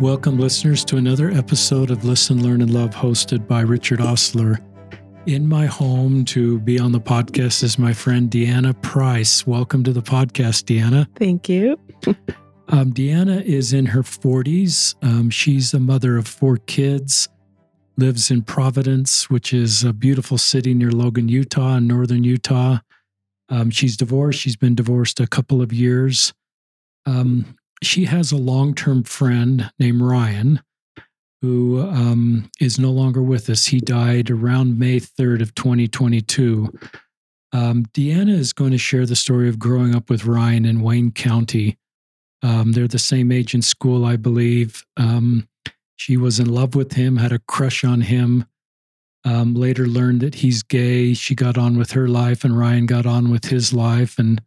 Welcome, listeners, to another episode of Listen, Learn, and Love, hosted by Richard Ostler. In my home to be on the podcast is my friend Deanna Price. Welcome to the podcast, Deanna. Thank you. um, Deanna is in her 40s. Um, she's a mother of four kids, lives in Providence, which is a beautiful city near Logan, Utah, in northern Utah. Um, she's divorced. She's been divorced a couple of years. Um, she has a long term friend named Ryan who um, is no longer with us. He died around May 3rd of 2022. Um, Deanna is going to share the story of growing up with Ryan in Wayne County. Um, they're the same age in school, I believe. Um, she was in love with him, had a crush on him. Um, later learned that he's gay. She got on with her life, and Ryan got on with his life, and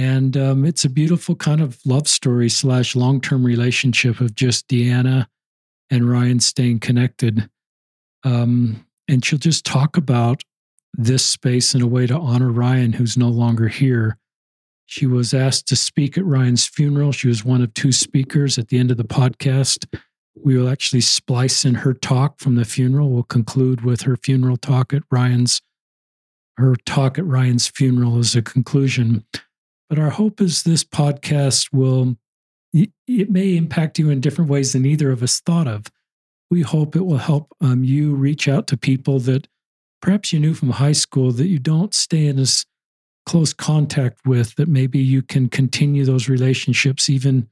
and um, it's a beautiful kind of love story slash long term relationship of just Deanna and Ryan staying connected. Um, and she'll just talk about this space in a way to honor Ryan, who's no longer here. She was asked to speak at Ryan's funeral. She was one of two speakers at the end of the podcast. We will actually splice in her talk from the funeral. We'll conclude with her funeral talk at Ryan's, her talk at Ryan's funeral as a conclusion. But our hope is this podcast will, it may impact you in different ways than either of us thought of. We hope it will help um, you reach out to people that perhaps you knew from high school that you don't stay in as close contact with, that maybe you can continue those relationships even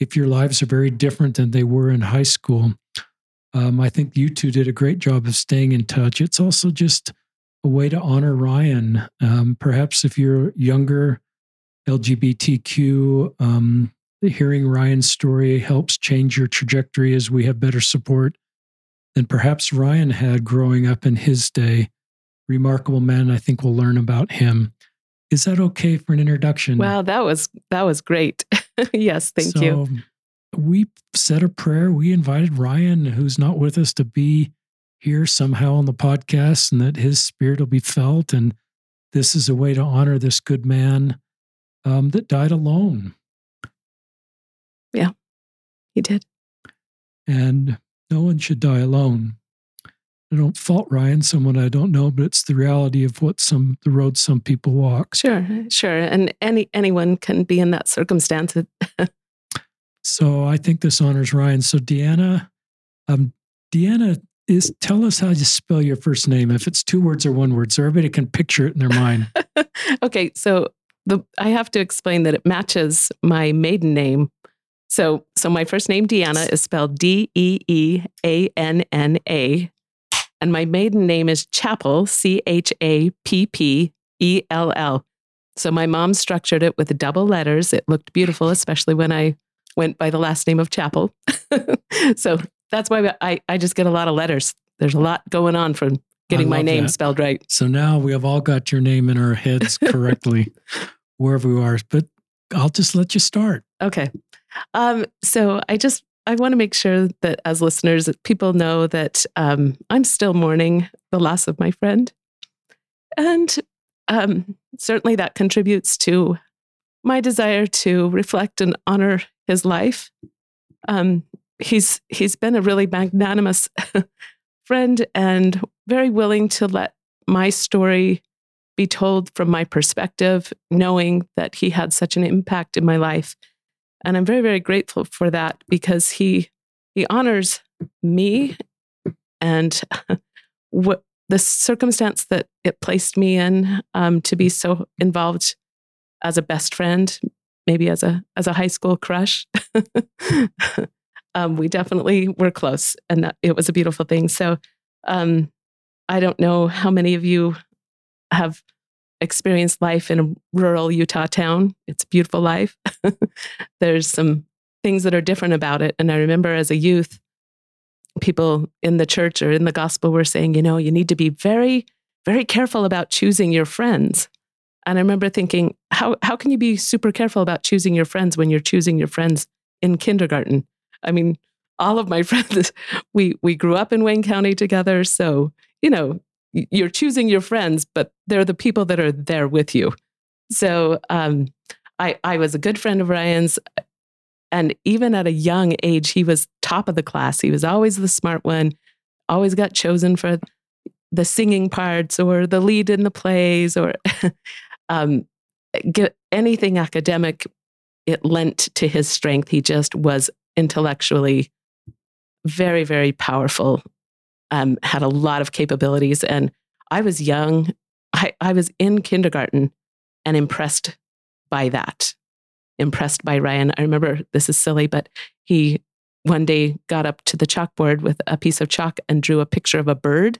if your lives are very different than they were in high school. Um, I think you two did a great job of staying in touch. It's also just a way to honor Ryan. Um, perhaps if you're younger, LGBTQ. Um, hearing Ryan's story helps change your trajectory as we have better support than perhaps Ryan had growing up in his day. Remarkable man. I think we'll learn about him. Is that okay for an introduction? Wow, that was that was great. yes, thank so, you. We said a prayer. We invited Ryan, who's not with us, to be here somehow on the podcast, and that his spirit will be felt. And this is a way to honor this good man um, that died alone. Yeah, he did. And no one should die alone. I don't fault Ryan, someone I don't know, but it's the reality of what some the road some people walk. Sure, sure, and any anyone can be in that circumstance. so I think this honors Ryan. So Deanna, um, Deanna is tell us how you spell your first name. If it's two words or one word, so everybody can picture it in their mind. okay, so the I have to explain that it matches my maiden name. So so my first name Deanna is spelled D E E A N N A and my maiden name is Chappell C H A P P E L L. So my mom structured it with double letters. It looked beautiful, especially when I went by the last name of Chappell. so that's why I, I just get a lot of letters. There's a lot going on from getting my name that. spelled right. So now we have all got your name in our heads correctly, wherever we are. But I'll just let you start. Okay. Um, so I just I want to make sure that as listeners, people know that um, I'm still mourning the loss of my friend, and um, certainly that contributes to my desire to reflect and honor his life. Um, he's he's been a really magnanimous friend and very willing to let my story be told from my perspective, knowing that he had such an impact in my life. And I'm very, very grateful for that because he he honors me and what the circumstance that it placed me in um, to be so involved as a best friend, maybe as a as a high school crush. um, we definitely were close, and that, it was a beautiful thing. So um, I don't know how many of you have experienced life in a rural Utah town. It's a beautiful life. There's some things that are different about it. And I remember as a youth, people in the church or in the gospel were saying, you know, you need to be very, very careful about choosing your friends. And I remember thinking, how, how can you be super careful about choosing your friends when you're choosing your friends in kindergarten? I mean, all of my friends, we, we grew up in Wayne County together. So, you know, you're choosing your friends, but they're the people that are there with you. So um, I, I was a good friend of Ryan's, And even at a young age, he was top of the class. He was always the smart one, always got chosen for the singing parts or the lead in the plays or um, get anything academic. It lent to his strength. He just was intellectually very, very powerful, um, had a lot of capabilities. And I was young. I, I was in kindergarten and impressed by that, impressed by Ryan. I remember this is silly, but he one day got up to the chalkboard with a piece of chalk and drew a picture of a bird.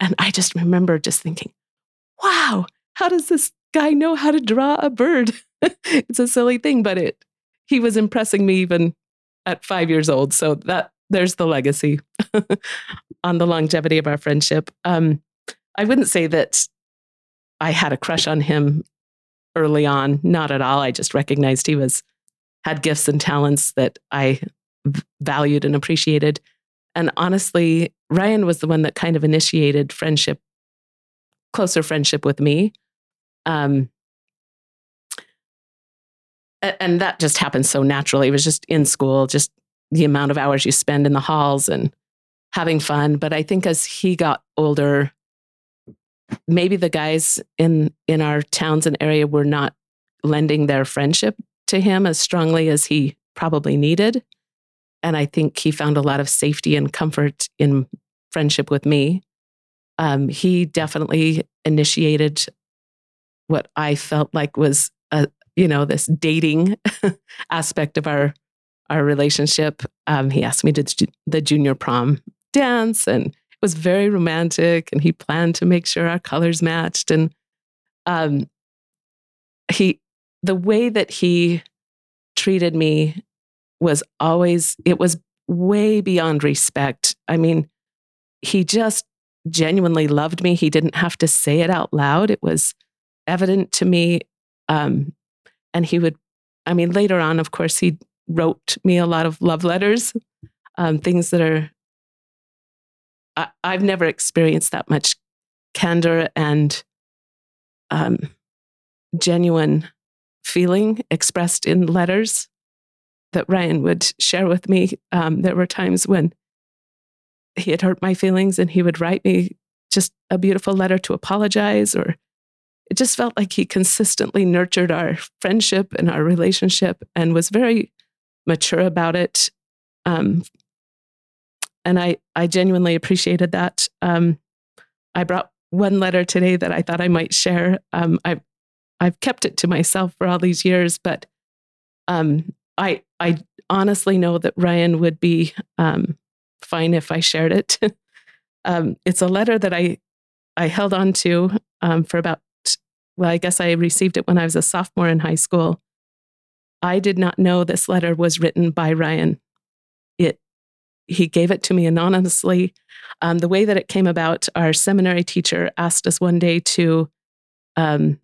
And I just remember just thinking, wow, how does this guy know how to draw a bird? it's a silly thing, but it he was impressing me even at five years old. So that there's the legacy on the longevity of our friendship. Um, I wouldn't say that I had a crush on him early on, not at all. I just recognized he was had gifts and talents that I valued and appreciated. And honestly, Ryan was the one that kind of initiated friendship, closer friendship with me. Um, and that just happened so naturally. It was just in school, just the amount of hours you spend in the halls and having fun. But I think as he got older, maybe the guys in in our towns and area were not lending their friendship to him as strongly as he probably needed. And I think he found a lot of safety and comfort in friendship with me. Um, he definitely initiated what I felt like was a, you know, this dating aspect of our our relationship. Um, he asked me to the junior prom dance, and it was very romantic. And he planned to make sure our colors matched. And um, he, the way that he treated me was always, it was way beyond respect. I mean, he just genuinely loved me. He didn't have to say it out loud. It was evident to me. Um, and he would, I mean, later on, of course, he wrote me a lot of love letters, um, things that are, I, have never experienced that much candor and um, genuine feeling expressed in letters that Ryan would share with me. Um, there were times when he had hurt my feelings and he would write me just a beautiful letter to apologize or it just felt like he consistently nurtured our friendship and our relationship and was very mature about it um, and i i genuinely appreciated that um, i brought one letter today that i thought i might share um, i've i've kept it to myself for all these years but um, I I honestly know that Ryan would be um, fine if I shared it. um, it's a letter that I I held on to for about well, I guess I received it when I was a sophomore in high school. I did not know this letter was written by Ryan. It he gave it to me anonymously. Um, the way that it came about, our seminary teacher asked us one day to um,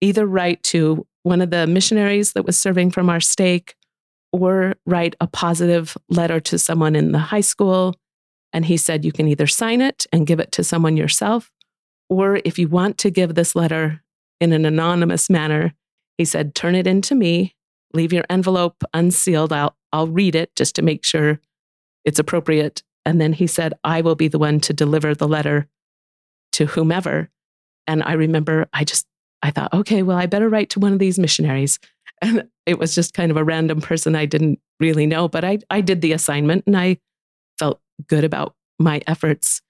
either write to one of the missionaries that was serving from our stake or write a positive letter to someone in the high school. And he said, you can either sign it and give it to someone yourself, or if you want to give this letter in an anonymous manner, he said, turn it in to me, leave your envelope unsealed. I'll, I'll read it just to make sure it's appropriate. And then he said, I will be the one to deliver the letter to whomever. And I remember I just, I thought, okay, well, I better write to one of these missionaries. And it was just kind of a random person I didn't really know, but I, I did the assignment and I felt good about my efforts.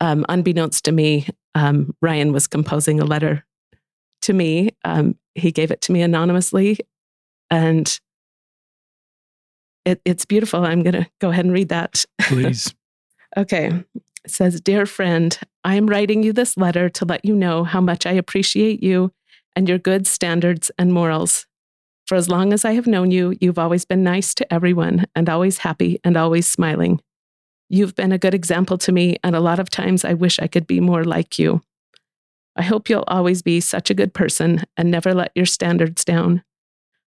Um, unbeknownst to me, um, Ryan was composing a letter to me. Um, he gave it to me anonymously, and it, it's beautiful. I'm going to go ahead and read that. Please. okay. It says, Dear friend, I am writing you this letter to let you know how much I appreciate you and your good standards and morals. For as long as I have known you, you've always been nice to everyone and always happy and always smiling. You've been a good example to me, and a lot of times I wish I could be more like you. I hope you'll always be such a good person and never let your standards down.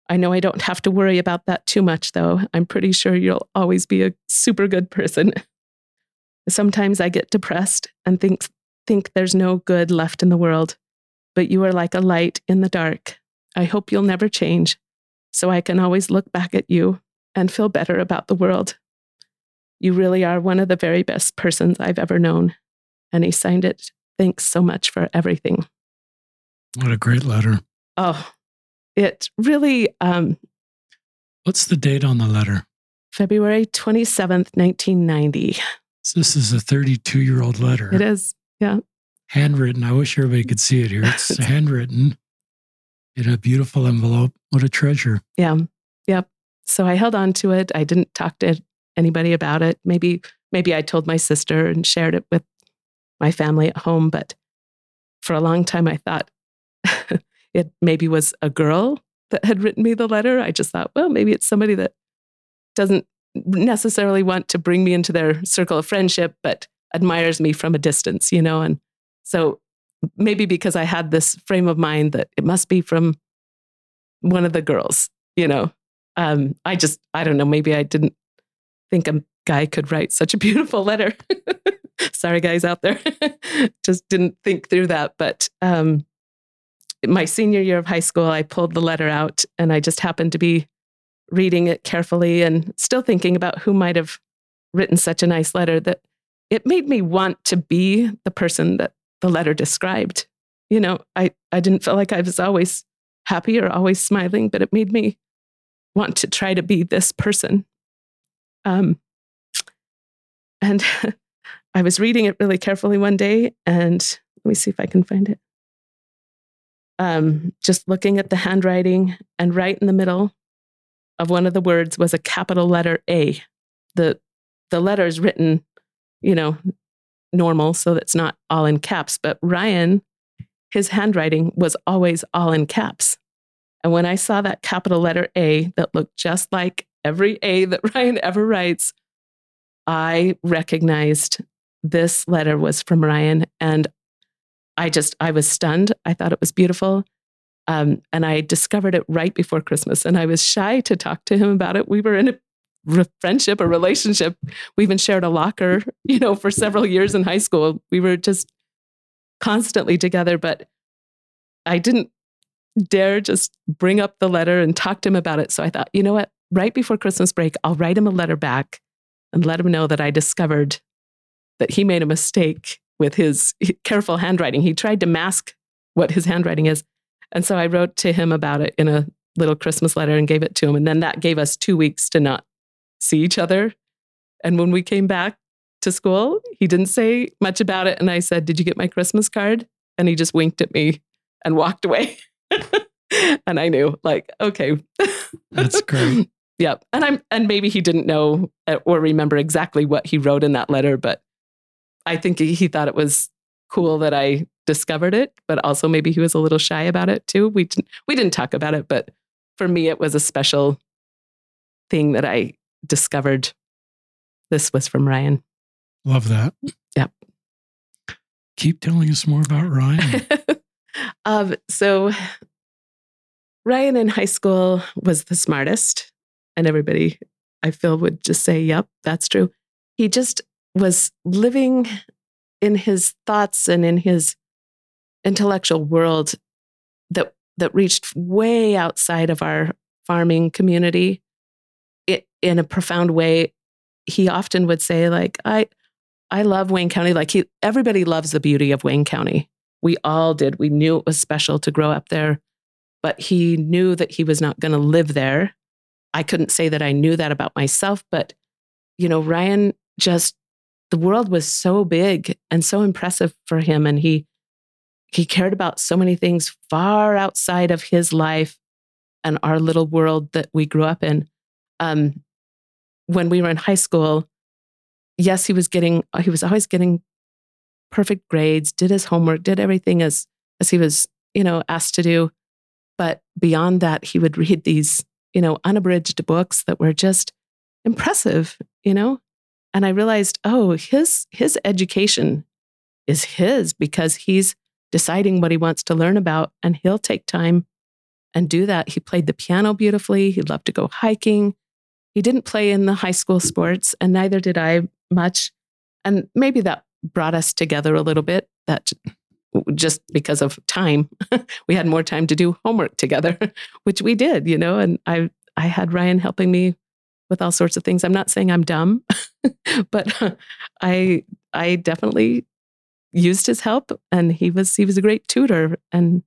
I know I don't have to worry about that too much, though. I'm pretty sure you'll always be a super good person. Sometimes I get depressed and think, think there's no good left in the world, but you are like a light in the dark. I hope you'll never change so I can always look back at you and feel better about the world. You really are one of the very best persons I've ever known. And he signed it. Thanks so much for everything. What a great letter. Oh, it really. Um, What's the date on the letter? February 27th, 1990. So this is a 32 year old letter. It is. Yeah. Handwritten. I wish everybody could see it here. It's handwritten in a beautiful envelope. What a treasure. Yeah. Yep. So I held on to it. I didn't talk to anybody about it. Maybe, maybe I told my sister and shared it with my family at home, but for a long time I thought it maybe was a girl that had written me the letter. I just thought, well, maybe it's somebody that doesn't necessarily want to bring me into their circle of friendship, but admires me from a distance, you know? And so maybe because I had this frame of mind that it must be from one of the girls, you know? Um, I just, I don't know, maybe I didn't think a guy could write such a beautiful letter. Sorry, guys out there. just didn't think through that. But um, my senior year of high school, I pulled the letter out and I just happened to be reading it carefully and still thinking about who might have written such a nice letter that it made me want to be the person that the letter described. You know, I, I didn't feel like I was always happy or always smiling, but it made me want to try to be this person. Um, and I was reading it really carefully one day, and let me see if I can find it. Um, just looking at the handwriting, and right in the middle of one of the words was a capital letter A. The the letter is written, you know, normal, so that's not all in caps. But Ryan, his handwriting was always all in caps. And when I saw that capital letter A that looked just like every A that Ryan ever writes, I recognized this letter was from Ryan. And I just, I was stunned. I thought it was beautiful. Um, and I discovered it right before Christmas. And I was shy to talk to him about it. We were in a re- friendship, a relationship. We even shared a locker, you know, for several years in high school. We were just constantly together, but I didn't dare just bring up the letter and talk to him about it. So I thought, you know what? Right before Christmas break, I'll write him a letter back and let him know that I discovered that he made a mistake with his careful handwriting. He tried to mask what his handwriting is. And so I wrote to him about it in a little Christmas letter and gave it to him. And then that gave us two weeks to not see each other. And when we came back to school, he didn't say much about it. And I said, Did you get my Christmas card? And he just winked at me and walked away. and I knew, like, okay. That's great. yep. And I'm and maybe he didn't know or remember exactly what he wrote in that letter, but I think he thought it was cool that I discovered it, but also maybe he was a little shy about it too. We didn't we didn't talk about it, but for me it was a special thing that I discovered this was from Ryan. Love that. Yep. Keep telling us more about Ryan. um, so Ryan in high school was the smartest, and everybody I feel would just say, "Yep, that's true." He just was living in his thoughts and in his intellectual world that that reached way outside of our farming community it, in a profound way. He often would say like i i love wayne county. Like he everybody loves the beauty of wayne county. We all did. We knew it was special to grow up there but he knew that he was not going to live there. I couldn't say that i knew that about myself but you know ryan just the world was so big and so impressive for him and he he cared about so many things far outside of his life and our little world that we grew up in. Um, when we were in high school yes he was getting he was always getting perfect grades did his homework did everything as as he was you know asked to do. But beyond that he would read these you know unabridged books that were just impressive you know and I realized, oh, his his education is his because he's deciding what he wants to learn about and he'll take time and do that. He played the piano beautifully. He loved to go hiking. He didn't play in the high school sports and neither did I much. And maybe that brought us together a little bit that just because of time we had more time to do homework together which we did you know and i i had ryan helping me with all sorts of things. I'm not saying I'm dumb, but I I definitely used his help and he was he was a great tutor and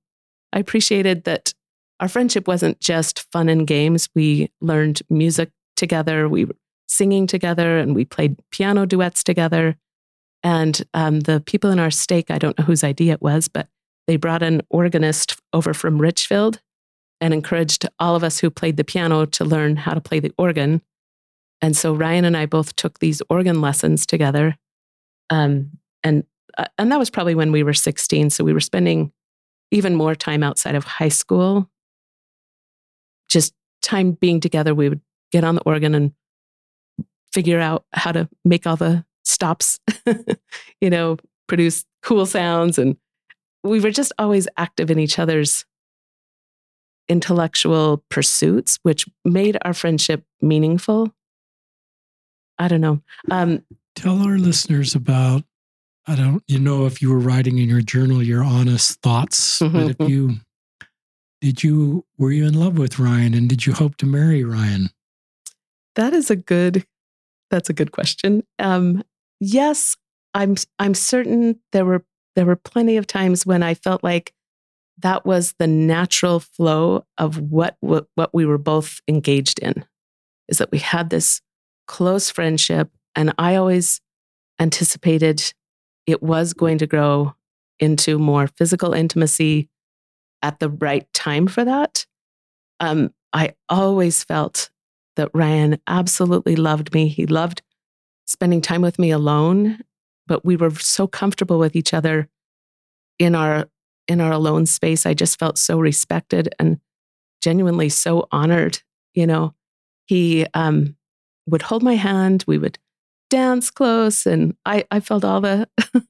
I appreciated that our friendship wasn't just fun and games. We learned music together, we were singing together, and we played piano duets together. And um, the people in our stake, I don't know whose idea it was, but they brought an organist over from Richfield and encouraged all of us who played the piano to learn how to play the organ. And so Ryan and I both took these organ lessons together. Um, and, uh, and that was probably when we were 16. So we were spending even more time outside of high school. Just time being together, we would get on the organ and figure out how to make all the stops, you know, produce cool sounds. And we were just always active in each other's intellectual pursuits, which made our friendship meaningful. I don't know. Um, Tell our listeners about I don't you know if you were writing in your journal your honest thoughts, but if mm-hmm. you did you were you in love with Ryan and did you hope to marry Ryan? That is a good that's a good question. Um, yes, I'm I'm certain there were there were plenty of times when I felt like that was the natural flow of what, what what we were both engaged in is that we had this close friendship and I always anticipated it was going to grow into more physical intimacy at the right time for that. Um, I always felt that Ryan absolutely loved me. He loved spending time with me alone, but we were so comfortable with each other in our in our alone space. I just felt so respected and genuinely so honored. You know, he um, would hold my hand. We would dance close and I, I felt all the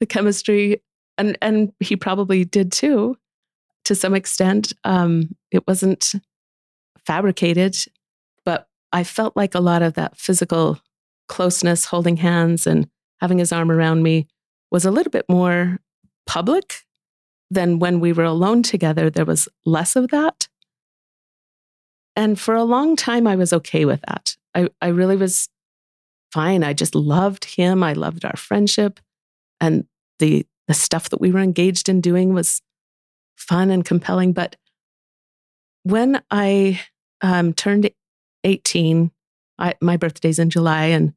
the chemistry and and he probably did too to some extent. Um, it wasn't fabricated but I felt like a lot of that physical closeness holding hands and having his arm around me was a little bit more public than when we were alone together. There was less of that. And for a long time I was okay with that I, I really was fine. I just loved him. I loved our friendship. And the the stuff that we were engaged in doing was fun and compelling. But when I um, turned 18, I, my birthday's in July, and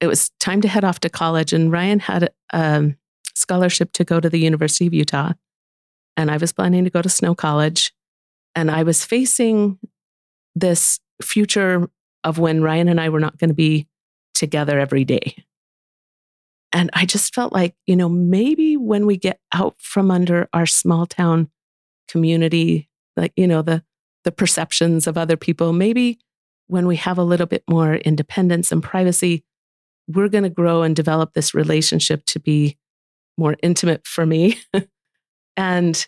it was time to head off to college. And Ryan had a um, scholarship to go to the University of Utah. And I was planning to go to Snow College. And I was facing this future of when Ryan and I were not going to be together every day. And I just felt like, you know, maybe when we get out from under our small town community, like, you know, the, the perceptions of other people, maybe when we have a little bit more independence and privacy, we're going to grow and develop this relationship to be more intimate for me. and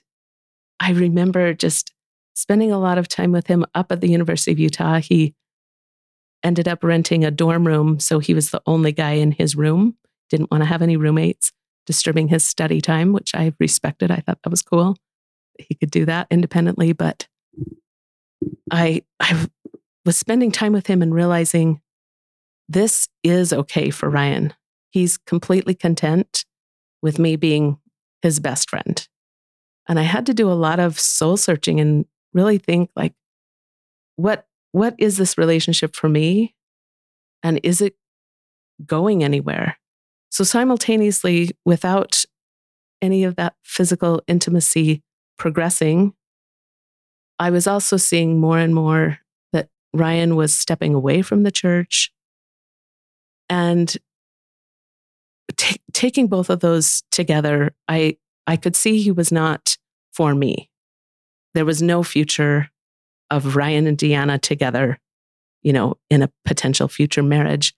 I remember just spending a lot of time with him up at the University of Utah. He ended up renting a dorm room. So he was the only guy in his room, didn't want to have any roommates disturbing his study time, which I respected. I thought that was cool. He could do that independently. But I, I was spending time with him and realizing this is okay for Ryan. He's completely content with me being his best friend. And I had to do a lot of soul searching and really think like, what what is this relationship for me? And is it going anywhere? So, simultaneously, without any of that physical intimacy progressing, I was also seeing more and more that Ryan was stepping away from the church and t- taking both of those together. I, I could see he was not for me. There was no future of Ryan and Deanna together, you know, in a potential future marriage.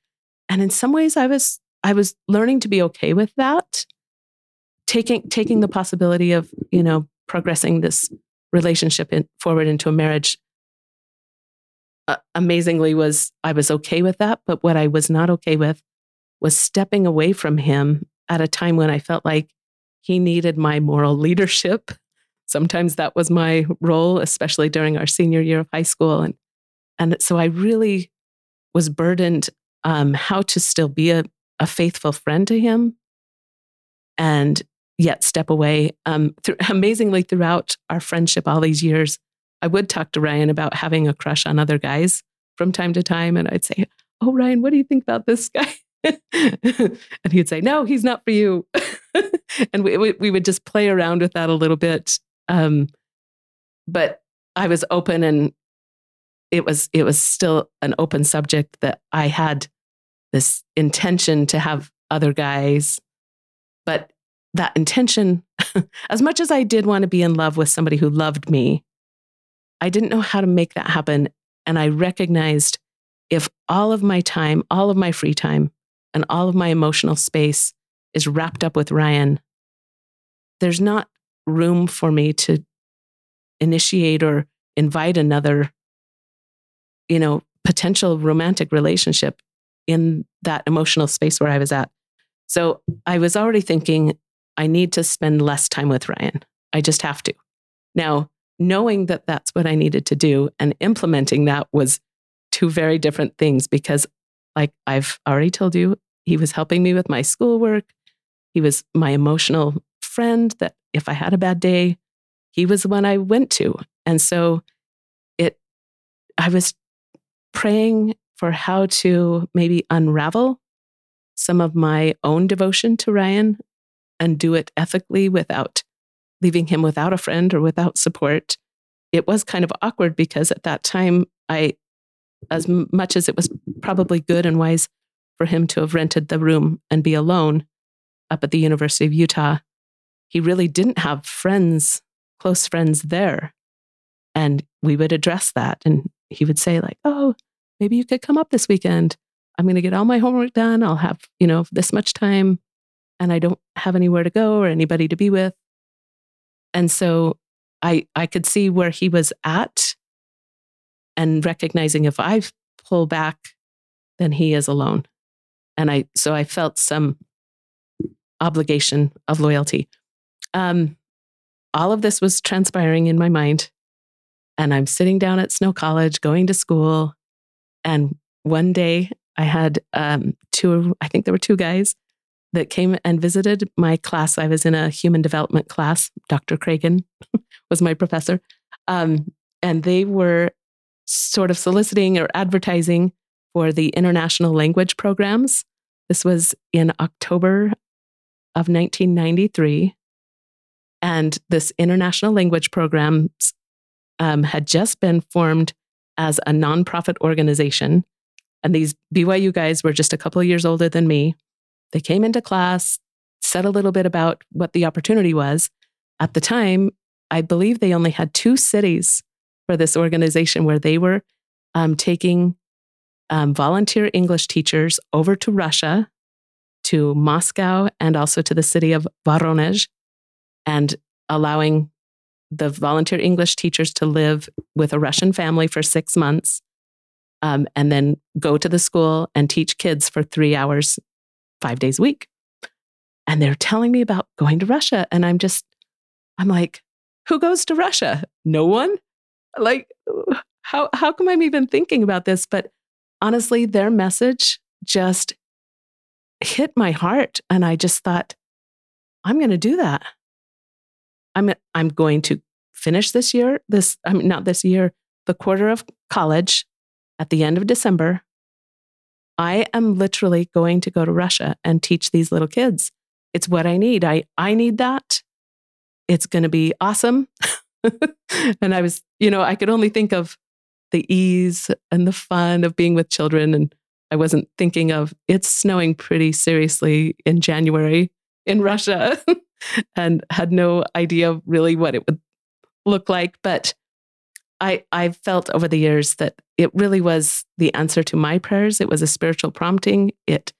And in some ways I was I was learning to be okay with that. Taking taking the possibility of, you know, progressing this relationship in, forward into a marriage uh, amazingly was I was okay with that, but what I was not okay with was stepping away from him at a time when I felt like he needed my moral leadership sometimes that was my role, especially during our senior year of high school. And, and so I really was burdened um, how to still be a, a faithful friend to him and yet step away. Um, th- amazingly, throughout our friendship all these years, I would talk to Ryan about having a crush on other guys from time to time. And I'd say, Oh, Ryan, what do you think about this guy? and he'd say, No, he's not for you. and we, we, we, would just play around with that a little bit. Um, but I was open and it was it was still an open subject that I had this intention to have other guys. But that intention, as much as I did want to be in love with somebody who loved me, I didn't know how to make that happen. And I recognized if all of my time, all of my free time, and all of my emotional space is wrapped up with Ryan, there's not room for me to initiate or invite another, you know, potential romantic relationship in that emotional space where I was at. So I was already thinking, I need to spend less time with Ryan. I just have to. Now, knowing that that's what I needed to do and implementing that was two very different things because, like I've already told you, he was helping me with my schoolwork. He was my emotional friend that if I had a bad day, he was the one I went to. And so it, I was praying for how to maybe unravel some of my own devotion to Ryan and do it ethically without leaving him without a friend or without support. It was kind of awkward because at that time, I, as much as it was probably good and wise for him to have rented the room and be alone up at the University of Utah, he really didn't have friends, close friends there. And we would address that. And he would say, like, oh, maybe you could come up this weekend. I'm going to get all my homework done. I'll have, you know, this much time and I don't have anywhere to go or anybody to be with. And so I I could see where he was at and recognizing if I pull back, then he is alone. And I so I felt some obligation of loyalty. Um, all of this was transpiring in my mind. And I'm sitting down at Snow College going to school. And one day I had um, two, I think there were two guys that came and visited my class. I was in a human development class. Dr. Cragen was my professor. Um, and they were sort of soliciting or advertising for the international language programs. This was in October of 1993. And this international language program um, had just been formed as a nonprofit organization. And these BYU guys were just a couple of years older than me. They came into class, said a little bit about what the opportunity was. At the time, I believe they only had two cities for this organization where they were um, taking um, volunteer English teachers over to Russia, to Moscow, and also to the city of Voronezh, and allowing the volunteer English teachers to live with a Russian family for six months, um, and then go to the school and teach kids for three hours five days a week. And they're telling me about going to Russia. And I'm just, I'm like, who goes to Russia? No one? Like, how, how come I'm even thinking about this? But honestly, their message just hit my heart. And I just thought, I'm going to do that. I'm, I'm going to finish this year, this, I mean, not this year, the quarter of college at the end of December. I am literally going to go to Russia and teach these little kids. It's what I need. I, I need that. It's going to be awesome. and I was, you know, I could only think of the ease and the fun of being with children. And I wasn't thinking of it's snowing pretty seriously in January in Russia and had no idea really what it would look like. But I, I've felt over the years that it really was the answer to my prayers. It was a spiritual prompting. It,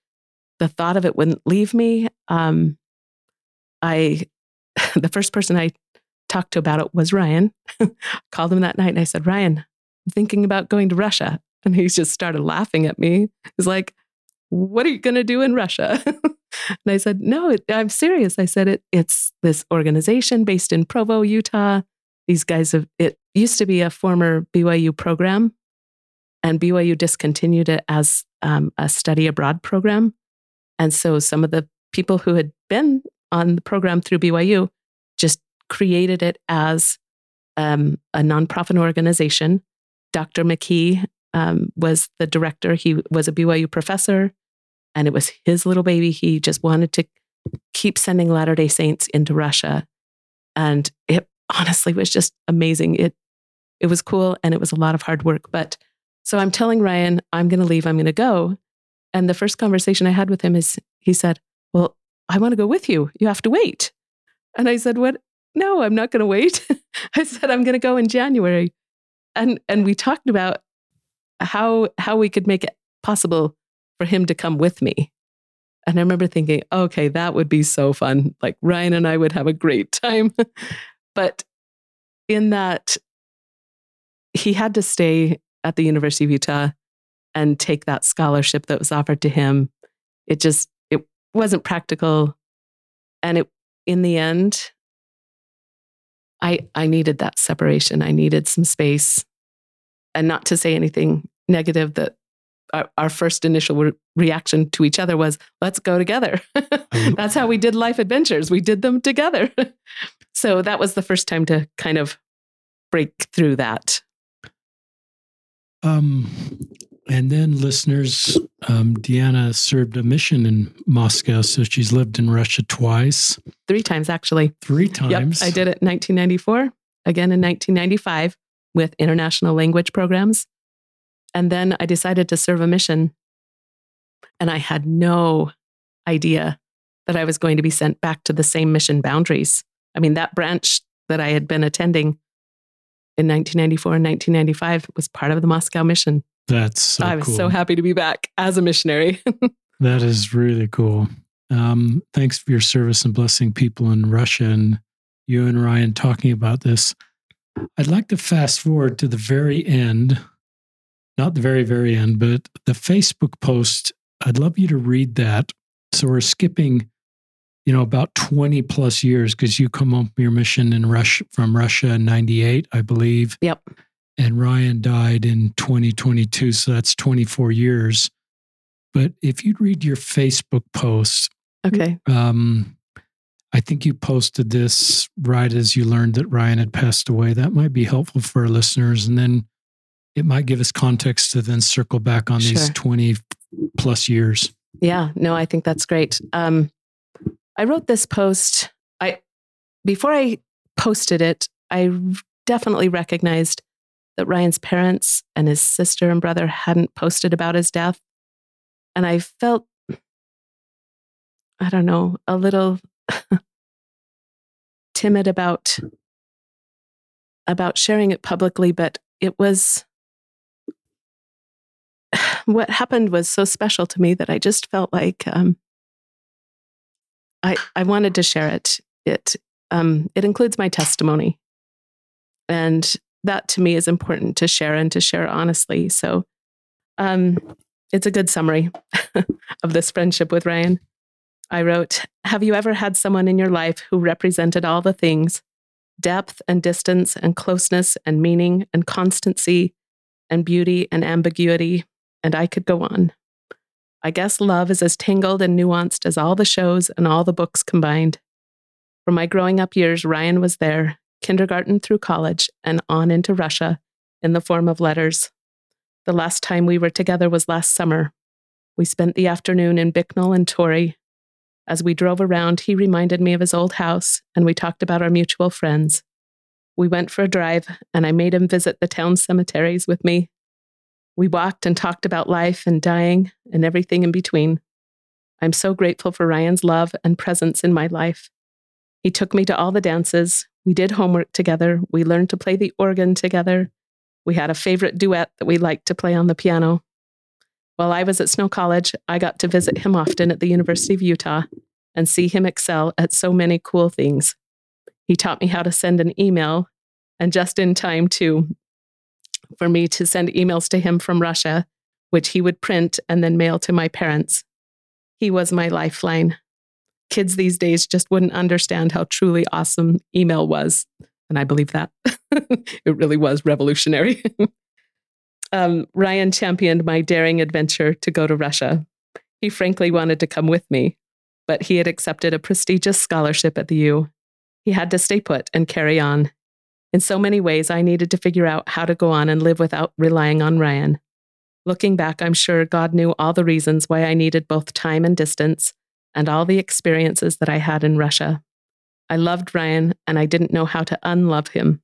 the thought of it wouldn't leave me. Um, I, the first person I talked to about it was Ryan. Called him that night and I said, Ryan, I'm thinking about going to Russia. And he just started laughing at me. He's like, What are you going to do in Russia? and I said, No, it, I'm serious. I said, it, It's this organization based in Provo, Utah. These guys have, it used to be a former BYU program and BYU discontinued it as um, a study abroad program. And so some of the people who had been on the program through BYU just created it as um, a nonprofit organization. Dr. McKee um, was the director. He was a BYU professor, and it was his little baby. He just wanted to keep sending Latter day Saints into Russia. And it honestly was just amazing. It, it was cool and it was a lot of hard work. But so I'm telling Ryan, I'm going to leave, I'm going to go. And the first conversation I had with him is he said, Well, I want to go with you. You have to wait. And I said, What? No, I'm not going to wait. I said, I'm going to go in January. And, and we talked about how, how we could make it possible for him to come with me. And I remember thinking, okay, that would be so fun. Like Ryan and I would have a great time. but in that, he had to stay at the University of Utah and take that scholarship that was offered to him. It just, it wasn't practical. And it, in the end, I, I needed that separation. I needed some space and not to say anything negative that our, our first initial re- reaction to each other was, let's go together. That's how we did life adventures. We did them together. so that was the first time to kind of break through that. Um, and then, listeners, um, Deanna served a mission in Moscow. So she's lived in Russia twice. Three times, actually. Three times. Yep, I did it in 1994, again in 1995 with international language programs. And then I decided to serve a mission. And I had no idea that I was going to be sent back to the same mission boundaries. I mean, that branch that I had been attending in 1994 and 1995 was part of the Moscow mission. That's so I was cool. so happy to be back as a missionary. that is really cool. Um, thanks for your service and blessing people in Russia and you and Ryan talking about this. I'd like to fast forward to the very end not the very, very end, but the Facebook post. I'd love you to read that. So we're skipping, you know, about 20 plus years because you come from your mission in Russia from Russia in 98, I believe. Yep. And Ryan died in 2022. So that's 24 years. But if you'd read your Facebook post, okay. Um, I think you posted this right as you learned that Ryan had passed away. That might be helpful for our listeners. And then it might give us context to then circle back on sure. these 20 plus years. Yeah, no, I think that's great. Um, I wrote this post. I before I posted it, I definitely recognized that Ryan's parents and his sister and brother hadn't posted about his death, and I felt, I don't know, a little timid about about sharing it publicly. But it was what happened was so special to me that I just felt like um, I I wanted to share it. It um, it includes my testimony, and that to me is important to share and to share honestly. So, um, it's a good summary of this friendship with Ryan. I wrote, "Have you ever had someone in your life who represented all the things?" Depth and distance and closeness and meaning and constancy and beauty and ambiguity and I could go on. I guess love is as tangled and nuanced as all the shows and all the books combined. For my growing up years, Ryan was there, kindergarten through college, and on into Russia in the form of letters. The last time we were together was last summer. We spent the afternoon in Bicknell and Torrey. As we drove around, he reminded me of his old house, and we talked about our mutual friends. We went for a drive, and I made him visit the town cemeteries with me we walked and talked about life and dying and everything in between. I'm so grateful for Ryan's love and presence in my life. He took me to all the dances. We did homework together. We learned to play the organ together. We had a favorite duet that we liked to play on the piano. While I was at Snow College, I got to visit him often at the University of Utah and see him excel at so many cool things. He taught me how to send an email, and just in time, too, for me to send emails to him from Russia, which he would print and then mail to my parents. He was my lifeline. Kids these days just wouldn't understand how truly awesome email was. And I believe that. it really was revolutionary. um, Ryan championed my daring adventure to go to Russia. He frankly wanted to come with me, but he had accepted a prestigious scholarship at the U. He had to stay put and carry on. In so many ways, I needed to figure out how to go on and live without relying on Ryan. Looking back, I'm sure God knew all the reasons why I needed both time and distance, and all the experiences that I had in Russia. I loved Ryan, and I didn't know how to unlove him.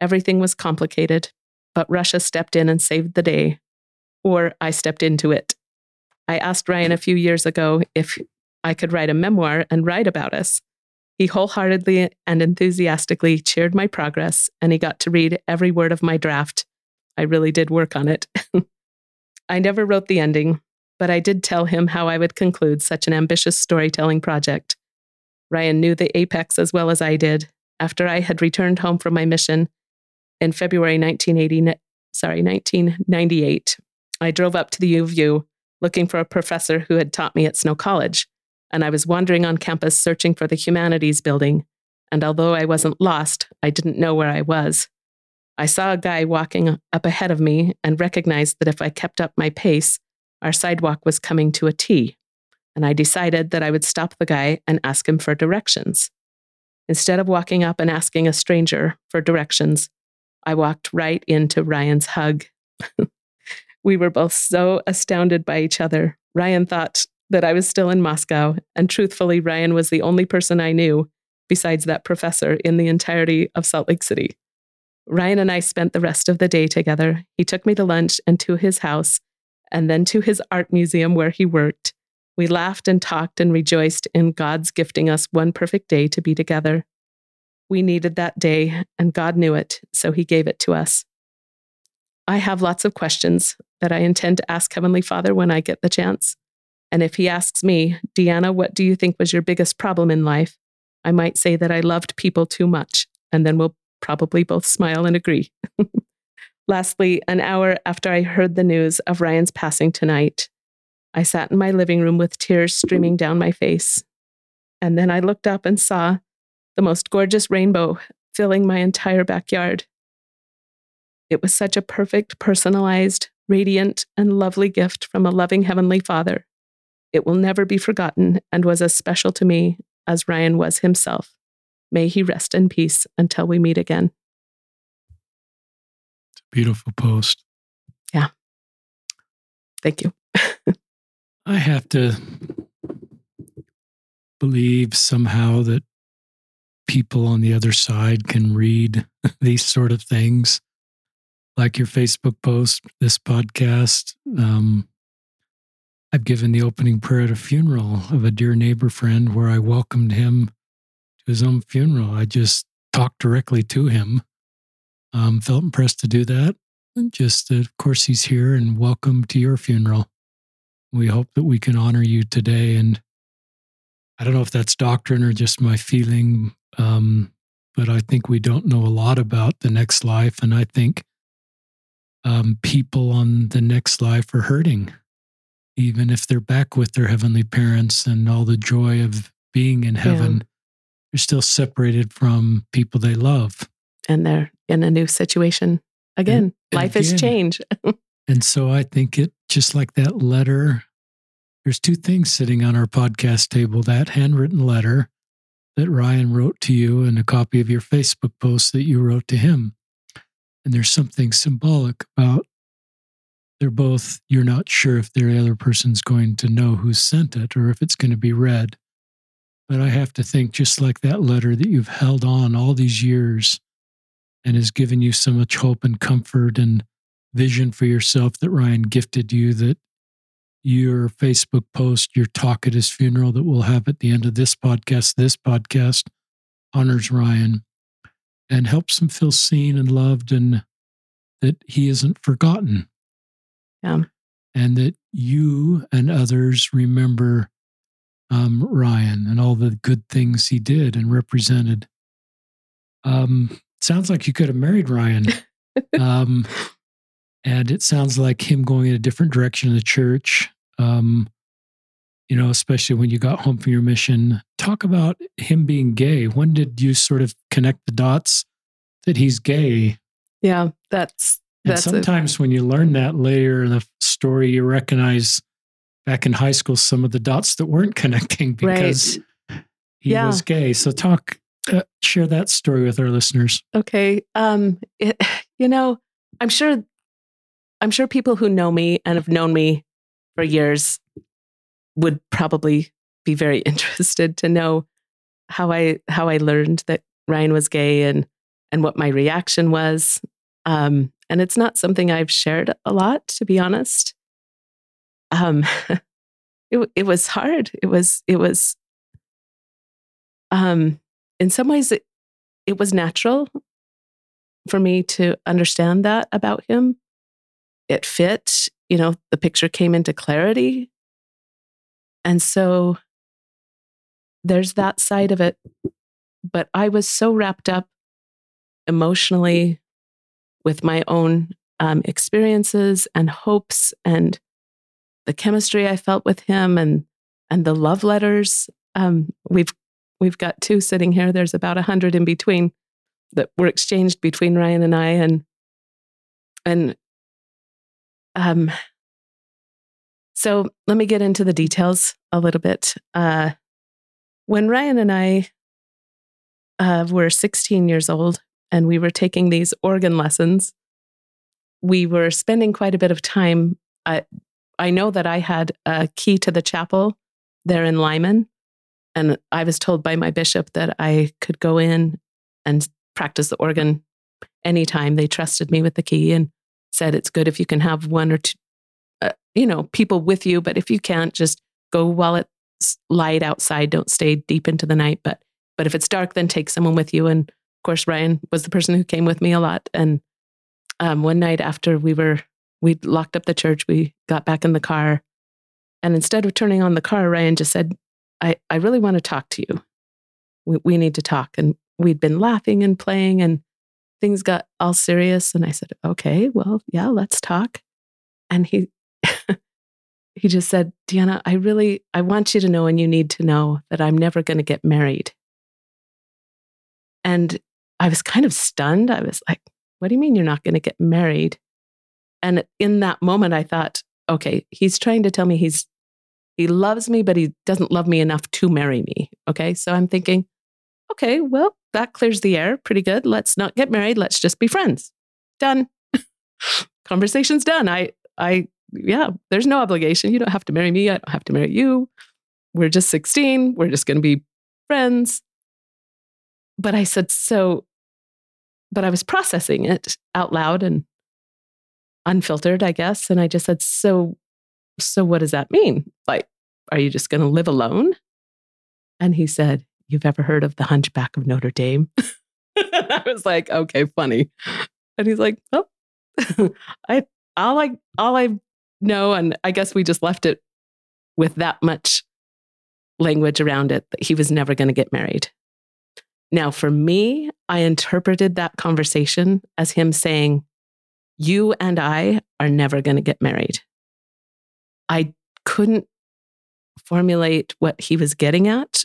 Everything was complicated, but Russia stepped in and saved the day, or I stepped into it. I asked Ryan a few years ago if I could write a memoir and write about us. He wholeheartedly and enthusiastically cheered my progress, and he got to read every word of my draft. I really did work on it. I never wrote the ending, but I did tell him how I would conclude such an ambitious storytelling project. Ryan knew the apex as well as I did. After I had returned home from my mission in February 1980, sorry, 1998, I drove up to the U of U looking for a professor who had taught me at Snow College, and I was wandering on campus searching for the humanities building. And although I wasn't lost, I didn't know where I was. I saw a guy walking up ahead of me and recognized that if I kept up my pace, our sidewalk was coming to a T and I decided that I would stop the guy and ask him for directions. Instead of walking up and asking a stranger for directions, I walked right into Ryan's hug. we were both so astounded by each other. Ryan thought that I was still in Moscow, and truthfully, Ryan was the only person I knew, besides that professor, in the entirety of Salt Lake City. Ryan and I spent the rest of the day together. He took me to lunch and to his house, and then to his art museum where he worked. We laughed and talked and rejoiced in God's gifting us one perfect day to be together. We needed that day, and God knew it, so He gave it to us. I have lots of questions that I intend to ask Heavenly Father when I get the chance. And if He asks me, Deanna, what do you think was your biggest problem in life? I might say that I loved people too much, and then we'll probably both smile and agree. Lastly, an hour after I heard the news of Ryan's passing tonight, I sat in my living room with tears streaming down my face. And then I looked up and saw the most gorgeous rainbow filling my entire backyard. It was such a perfect, personalized, radiant, and lovely gift from a loving Heavenly Father. It will never be forgotten and was as special to me as Ryan was himself. May he rest in peace until we meet again. It's a beautiful post. Yeah. Thank you. I have to believe somehow that people on the other side can read these sort of things, like your Facebook post, this podcast. Um, I've given the opening prayer at a funeral of a dear neighbor friend where I welcomed him to his own funeral. I just talked directly to him. Um, felt impressed to do that. And just, uh, of course, he's here and welcome to your funeral. We hope that we can honor you today. And I don't know if that's doctrine or just my feeling, um, but I think we don't know a lot about the next life. And I think um, people on the next life are hurting, even if they're back with their heavenly parents and all the joy of being in heaven. Yeah. They're still separated from people they love. And they're in a new situation. Again, and, life again, has changed. And so I think it just like that letter, there's two things sitting on our podcast table that handwritten letter that Ryan wrote to you and a copy of your Facebook post that you wrote to him. And there's something symbolic about they're both, you're not sure if the other person's going to know who sent it or if it's going to be read. But I have to think, just like that letter that you've held on all these years and has given you so much hope and comfort and vision for yourself that Ryan gifted you that your Facebook post, your talk at his funeral that we'll have at the end of this podcast, this podcast honors Ryan and helps him feel seen and loved and that he isn't forgotten. Yeah. And that you and others remember um, Ryan and all the good things he did and represented. Um, sounds like you could have married Ryan. um, and it sounds like him going in a different direction in the church. Um, you know, especially when you got home from your mission. Talk about him being gay. When did you sort of connect the dots that he's gay? Yeah, that's And sometimes when you learn that later in the story, you recognize back in high school some of the dots that weren't connecting because he Yeah. was gay. So talk, uh, share that story with our listeners. Okay. Um, it, you know, I'm sure, I'm sure people who know me and have known me for years would probably be very interested to know how I how I learned that Ryan was gay and and what my reaction was. Um, and it's not something I've shared a lot, to be honest. Um, it it was hard. It was it was. Um, in some ways, it it was natural for me to understand that about him. It fit, you know, the picture came into clarity. And so there's that side of it. But I was so wrapped up emotionally with my own um, experiences and hopes and the chemistry I felt with him and and the love letters. Um, we've we've got two sitting here. There's about a hundred in between that were exchanged between Ryan and I, and and um. So let me get into the details a little bit. Uh, when Ryan and I uh, were 16 years old and we were taking these organ lessons, we were spending quite a bit of time. I, I know that I had a key to the chapel there in Lyman, and I was told by my bishop that I could go in and practice the organ anytime. They trusted me with the key and said it's good if you can have one or two, uh, you know, people with you, but if you can't, just go while it's light outside. Don't stay deep into the night. But but if it's dark, then take someone with you. And course, Ryan was the person who came with me a lot. And um, one night after we were we locked up the church, we got back in the car, and instead of turning on the car, Ryan just said, "I I really want to talk to you. We we need to talk." And we'd been laughing and playing, and things got all serious. And I said, "Okay, well, yeah, let's talk." And he he just said, Deanna, I really I want you to know and you need to know that I'm never going to get married. And I was kind of stunned. I was like, what do you mean you're not going to get married? And in that moment I thought, okay, he's trying to tell me he's he loves me but he doesn't love me enough to marry me. Okay? So I'm thinking, okay, well, that clears the air pretty good. Let's not get married. Let's just be friends. Done. Conversation's done. I I yeah, there's no obligation. You don't have to marry me. I don't have to marry you. We're just 16. We're just going to be friends. But I said, so, but I was processing it out loud and unfiltered, I guess. And I just said, so, so what does that mean? Like, are you just going to live alone? And he said, You've ever heard of the Hunchback of Notre Dame? I was like, okay, funny. And he's like, oh, I all I all I know, and I guess we just left it with that much language around it that he was never going to get married. Now, for me, I interpreted that conversation as him saying, You and I are never going to get married. I couldn't formulate what he was getting at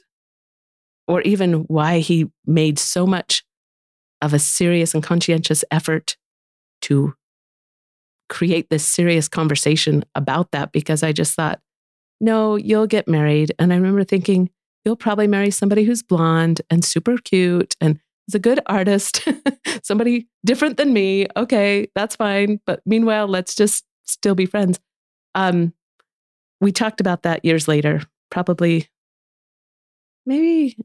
or even why he made so much of a serious and conscientious effort to create this serious conversation about that because I just thought, no, you'll get married. And I remember thinking, you'll probably marry somebody who's blonde and super cute and is a good artist, somebody different than me. Okay, that's fine. But meanwhile, let's just still be friends. Um, we talked about that years later, probably maybe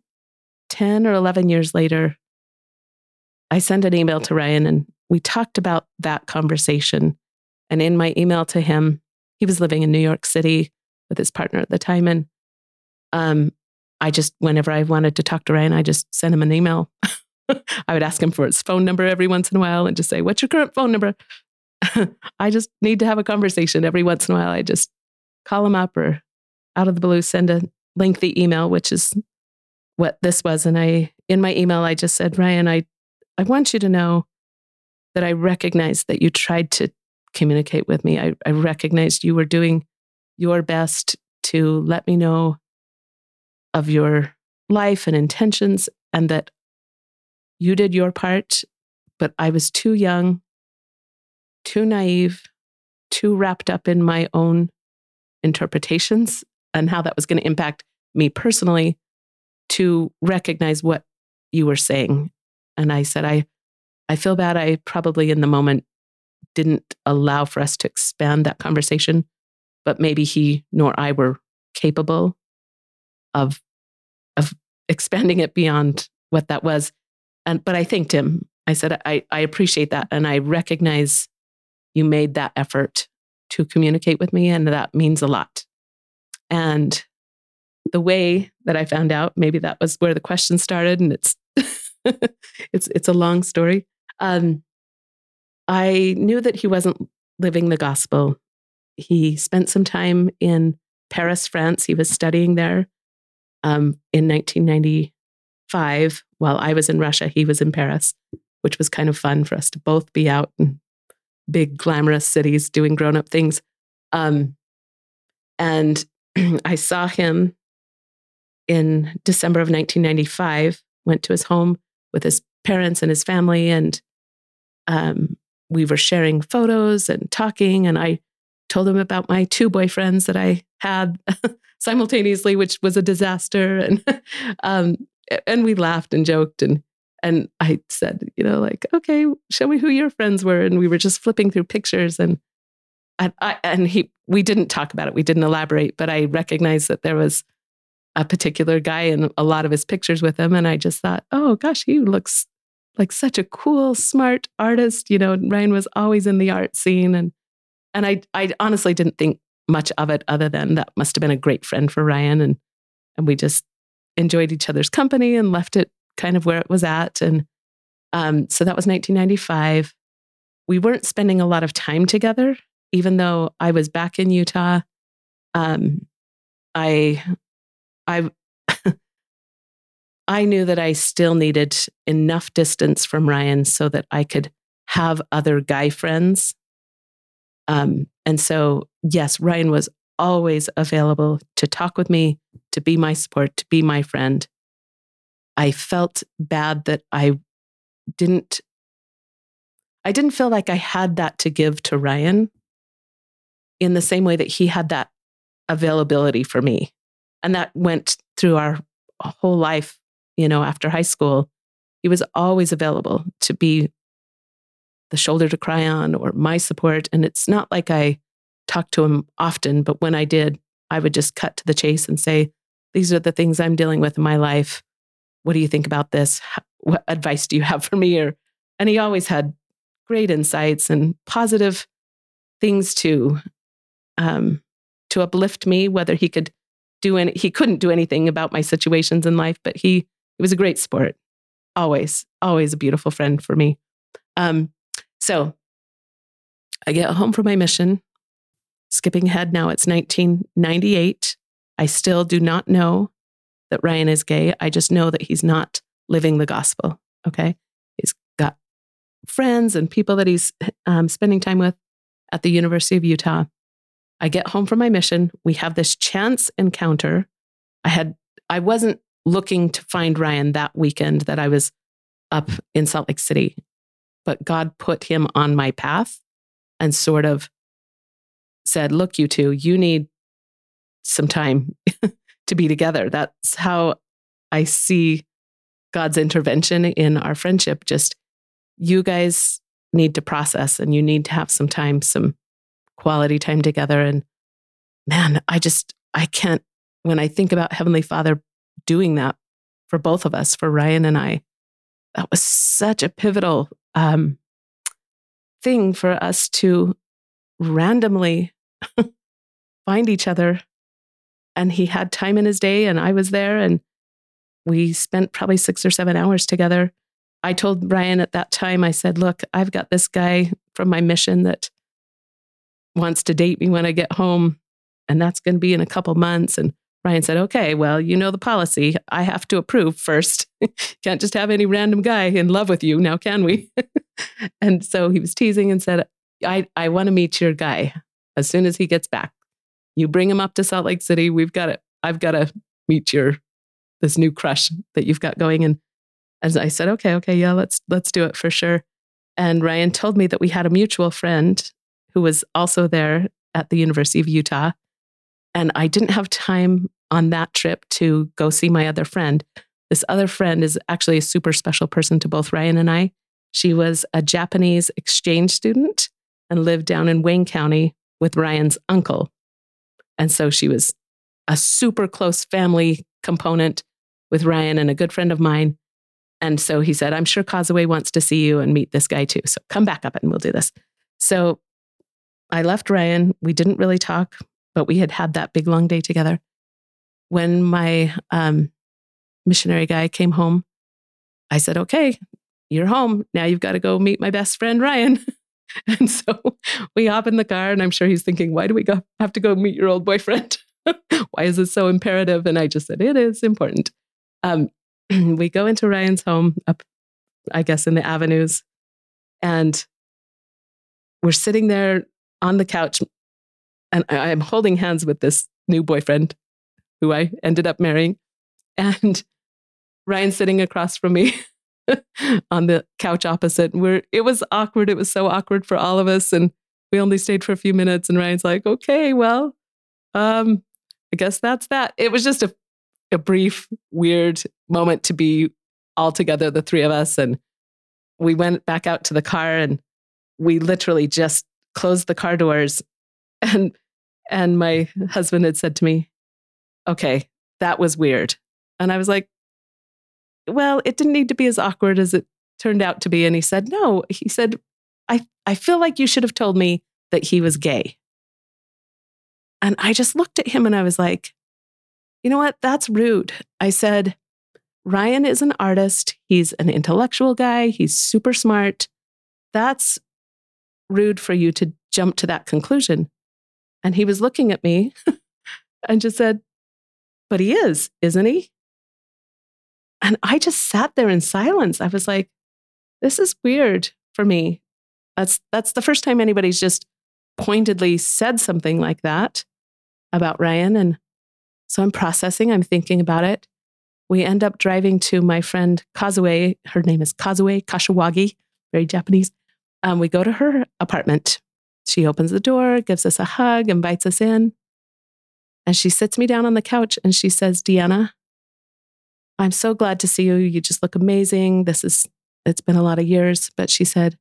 10 or 11 years later. I sent an email to Ryan and we talked about that conversation. And in my email to him, he was living in New York City with his partner at the time. And um, I just, whenever I wanted to talk to Ryan, I just sent him an email. I would ask him for his phone number every once in a while and just say, What's your current phone number? I just need to have a conversation every once in a while. I just call him up or out of the blue send a lengthy email, which is what this was. And I, in my email, I just said, Ryan, I, I want you to know that I recognize that you tried to communicate with me. I, I recognized you were doing your best to let me know of your life and intentions and that you did your part, but I was too young too naive, too wrapped up in my own interpretations and how that was going to impact me personally to recognize what you were saying. And I said, I, I feel bad. I probably in the moment didn't allow for us to expand that conversation, but maybe he nor I were capable of, of expanding it beyond what that was. And, but I thanked him. I said, I, I appreciate that. And I recognize you made that effort to communicate with me, and that means a lot. And the way that I found out, maybe that was where the question started, and it's it's it's a long story. Um, I knew that he wasn't living the gospel. He spent some time in Paris, France. He was studying there um, in 1995 while I was in Russia. He was in Paris, which was kind of fun for us to both be out in big, glamorous cities doing grown up things. Um, and I saw him in December of 1995, went to his home with his parents and his family, and um, we were sharing photos and talking. And I told him about my two boyfriends that I had simultaneously, which was a disaster. And um, and we laughed and joked and and I said, you know, like, okay, show me who your friends were. And we were just flipping through pictures and and, I, and he we didn't talk about it. We didn't elaborate, but I recognized that there was a particular guy in a lot of his pictures with him. And I just thought, oh gosh, he looks like such a cool, smart artist. You know, Ryan was always in the art scene. And and I I honestly didn't think much of it other than that must have been a great friend for Ryan. And and we just enjoyed each other's company and left it kind of where it was at. And um, so that was 1995. We weren't spending a lot of time together, even though I was back in Utah. Um, I, I, I knew that I still needed enough distance from Ryan so that I could have other guy friends. Um, and so, yes, Ryan was always available to talk with me, to be my support, to be my friend. I felt bad that I didn't I didn't feel like I had that to give to Ryan in the same way that he had that availability for me. And that went through our whole life, you know, after high school. He was always available to be the shoulder to cry on or my support. And it's not like I talked to him often, but when I did, I would just cut to the chase and say, These are the things I'm dealing with in my life what do you think about this? What advice do you have for me? Or, and he always had great insights and positive things to, um, to uplift me, whether he could do any, he couldn't do anything about my situations in life, but he, he was a great sport. Always, always a beautiful friend for me. Um, so I get home from my mission, skipping ahead now, it's 1998. I still do not know that Ryan is gay. I just know that he's not living the gospel. Okay. He's got friends and people that he's um, spending time with at the University of Utah. I get home from my mission. We have this chance encounter. I had, I wasn't looking to find Ryan that weekend that I was up in Salt Lake City, but God put him on my path and sort of said, Look, you two, you need some time to be together. That's how I see God's intervention in our friendship. Just you guys need to process and you need to have some time, some quality time together. And man, I just, I can't, when I think about Heavenly Father doing that for both of us, for Ryan and I, that was such a pivotal um, thing for us to randomly find each other and he had time in his day and I was there and we spent probably 6 or 7 hours together. I told Ryan at that time I said, "Look, I've got this guy from my mission that wants to date me when I get home and that's going to be in a couple months." And Ryan said, "Okay, well, you know the policy. I have to approve first. Can't just have any random guy in love with you, now can we?" and so he was teasing and said, "I I want to meet your guy as soon as he gets back." You bring him up to Salt Lake City. We've got it. I've got to meet your this new crush that you've got going. And as I said, okay, okay, yeah, let's let's do it for sure. And Ryan told me that we had a mutual friend who was also there at the University of Utah. And I didn't have time on that trip to go see my other friend. This other friend is actually a super special person to both Ryan and I. She was a Japanese exchange student and lived down in Wayne County with Ryan's uncle. And so she was a super close family component with Ryan and a good friend of mine. And so he said, I'm sure Kazue wants to see you and meet this guy too. So come back up and we'll do this. So I left Ryan. We didn't really talk, but we had had that big long day together. When my um, missionary guy came home, I said, Okay, you're home. Now you've got to go meet my best friend, Ryan. and so we hop in the car, and I'm sure he's thinking, Why do we go, have to go meet your old boyfriend? Why is this so imperative? And I just said, It is important. Um, we go into Ryan's home up, I guess, in the avenues, and we're sitting there on the couch, and I'm holding hands with this new boyfriend who I ended up marrying. And Ryan's sitting across from me on the couch opposite. Where it was awkward. It was so awkward for all of us. And we only stayed for a few minutes. And Ryan's like, okay, well, um, I guess that's that. It was just a a brief, weird moment to be all together, the three of us. And we went back out to the car and we literally just closed the car doors. And and my husband had said to me, Okay, that was weird. And I was like, Well, it didn't need to be as awkward as it turned out to be. And he said, No, he said, I, I feel like you should have told me that he was gay. And I just looked at him and I was like, you know what? That's rude. I said, Ryan is an artist. He's an intellectual guy. He's super smart. That's rude for you to jump to that conclusion. And he was looking at me and just said, But he is, isn't he? And I just sat there in silence. I was like, This is weird for me. That's, that's the first time anybody's just pointedly said something like that about Ryan. And so I'm processing, I'm thinking about it. We end up driving to my friend Kazue. Her name is Kazue Kashiwagi, very Japanese. Um, we go to her apartment. She opens the door, gives us a hug, invites us in. And she sits me down on the couch and she says, Deanna, I'm so glad to see you. You just look amazing. This is, it's been a lot of years. But she said,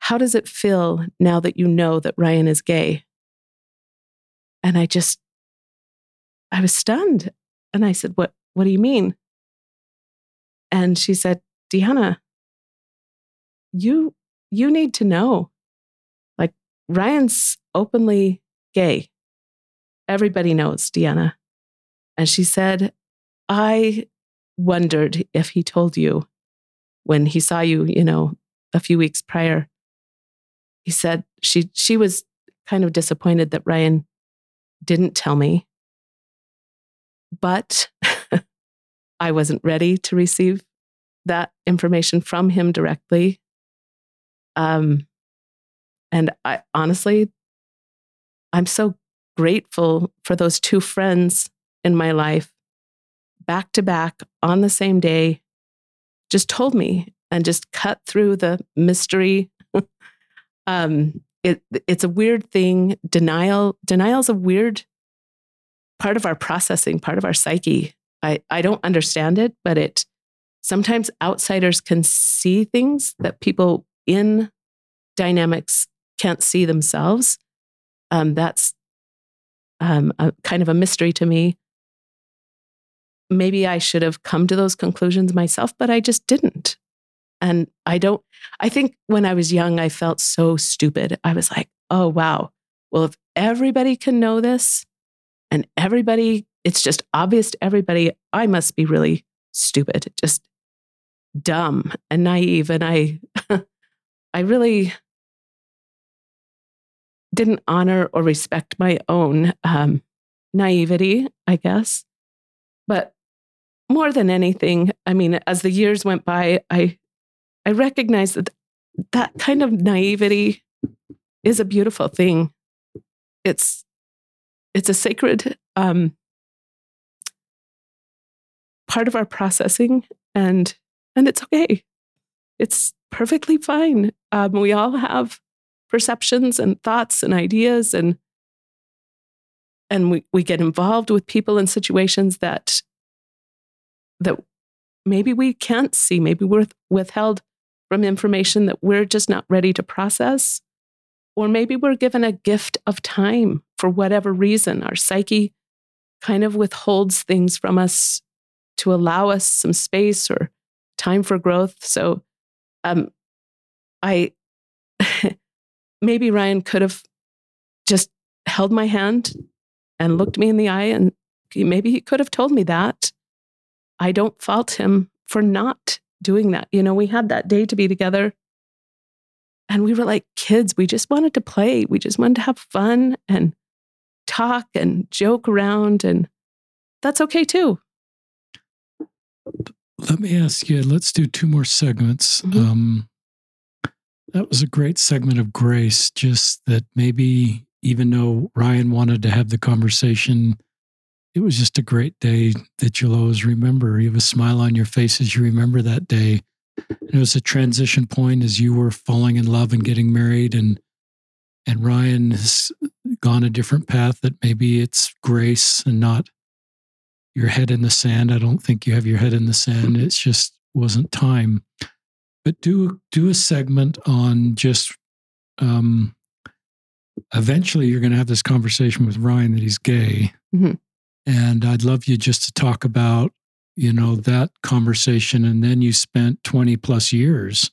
How does it feel now that you know that Ryan is gay? And I just I was stunned. And I said, What, what do you mean? And she said, Deanna, you, you need to know. Like Ryan's openly gay. Everybody knows, Deanna. And she said, I wondered if he told you when he saw you, you know, a few weeks prior. He said she she was kind of disappointed that Ryan didn't tell me but I wasn't ready to receive that information from him directly. Um, and I honestly, I'm so grateful for those two friends in my life, back to back on the same day, just told me and just cut through the mystery. um, it, it's a weird thing. Denial, denial is a weird part of our processing, part of our psyche. I, I don't understand it, but it sometimes outsiders can see things that people in dynamics can't see themselves. Um, that's um, a, kind of a mystery to me. Maybe I should have come to those conclusions myself, but I just didn't. And I don't, I think when I was young, I felt so stupid. I was like, oh, wow. Well, if everybody can know this, and everybody, it's just obvious to everybody, I must be really stupid, just dumb and naive. And I, I really didn't honor or respect my own um, naivety, I guess. But more than anything, I mean, as the years went by, I, I recognized that that kind of naivety is a beautiful thing. It's it's a sacred um, part of our processing and and it's okay it's perfectly fine. Um, we all have perceptions and thoughts and ideas and and we, we get involved with people in situations that that maybe we can't see maybe we're withheld from information that we're just not ready to process. Or maybe we're given a gift of time for whatever reason. Our psyche kind of withholds things from us to allow us some space or time for growth. So um i maybe ryan could have just held my hand and looked me in the eye and maybe he could have told me that. I don't fault him for not doing that. You know, we had that day to be together and we were like kids. We just wanted to play. We just wanted to have fun and talk and joke around. And that's okay too. Let me ask you, let's do two more segments. Mm-hmm. Um, that was a great segment of grace, just that maybe even though Ryan wanted to have the conversation, it was just a great day that you'll always remember. You have a smile on your face as you remember that day. And it was a transition point as you were falling in love and getting married, and and Ryan has gone a different path. That maybe it's grace and not your head in the sand. I don't think you have your head in the sand. It's just wasn't time. But do do a segment on just um, eventually you're going to have this conversation with Ryan that he's gay. Mm-hmm. And I'd love you just to talk about, you know, that conversation. And then you spent 20 plus years.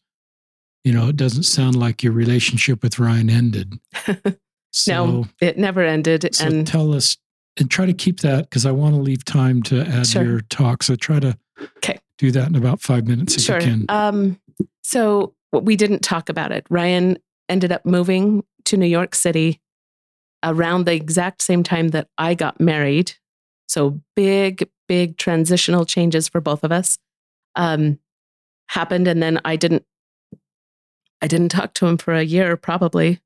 You know, it doesn't sound like your relationship with Ryan ended. so, no, it never ended. So and tell us and try to keep that because I want to leave time to add sure. your talk. So try to okay. do that in about five minutes if sure. you can. Um, so we didn't talk about it. Ryan ended up moving to New York City around the exact same time that I got married. So big, big transitional changes for both of us um, happened, and then I didn't. I didn't talk to him for a year, probably,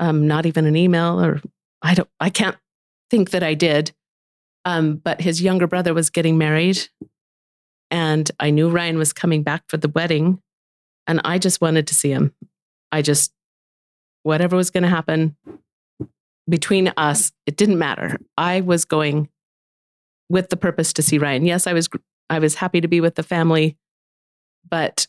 um, not even an email, or I don't. I can't think that I did. Um, but his younger brother was getting married, and I knew Ryan was coming back for the wedding, and I just wanted to see him. I just whatever was going to happen between us, it didn't matter. I was going with the purpose to see Ryan. Yes, I was I was happy to be with the family, but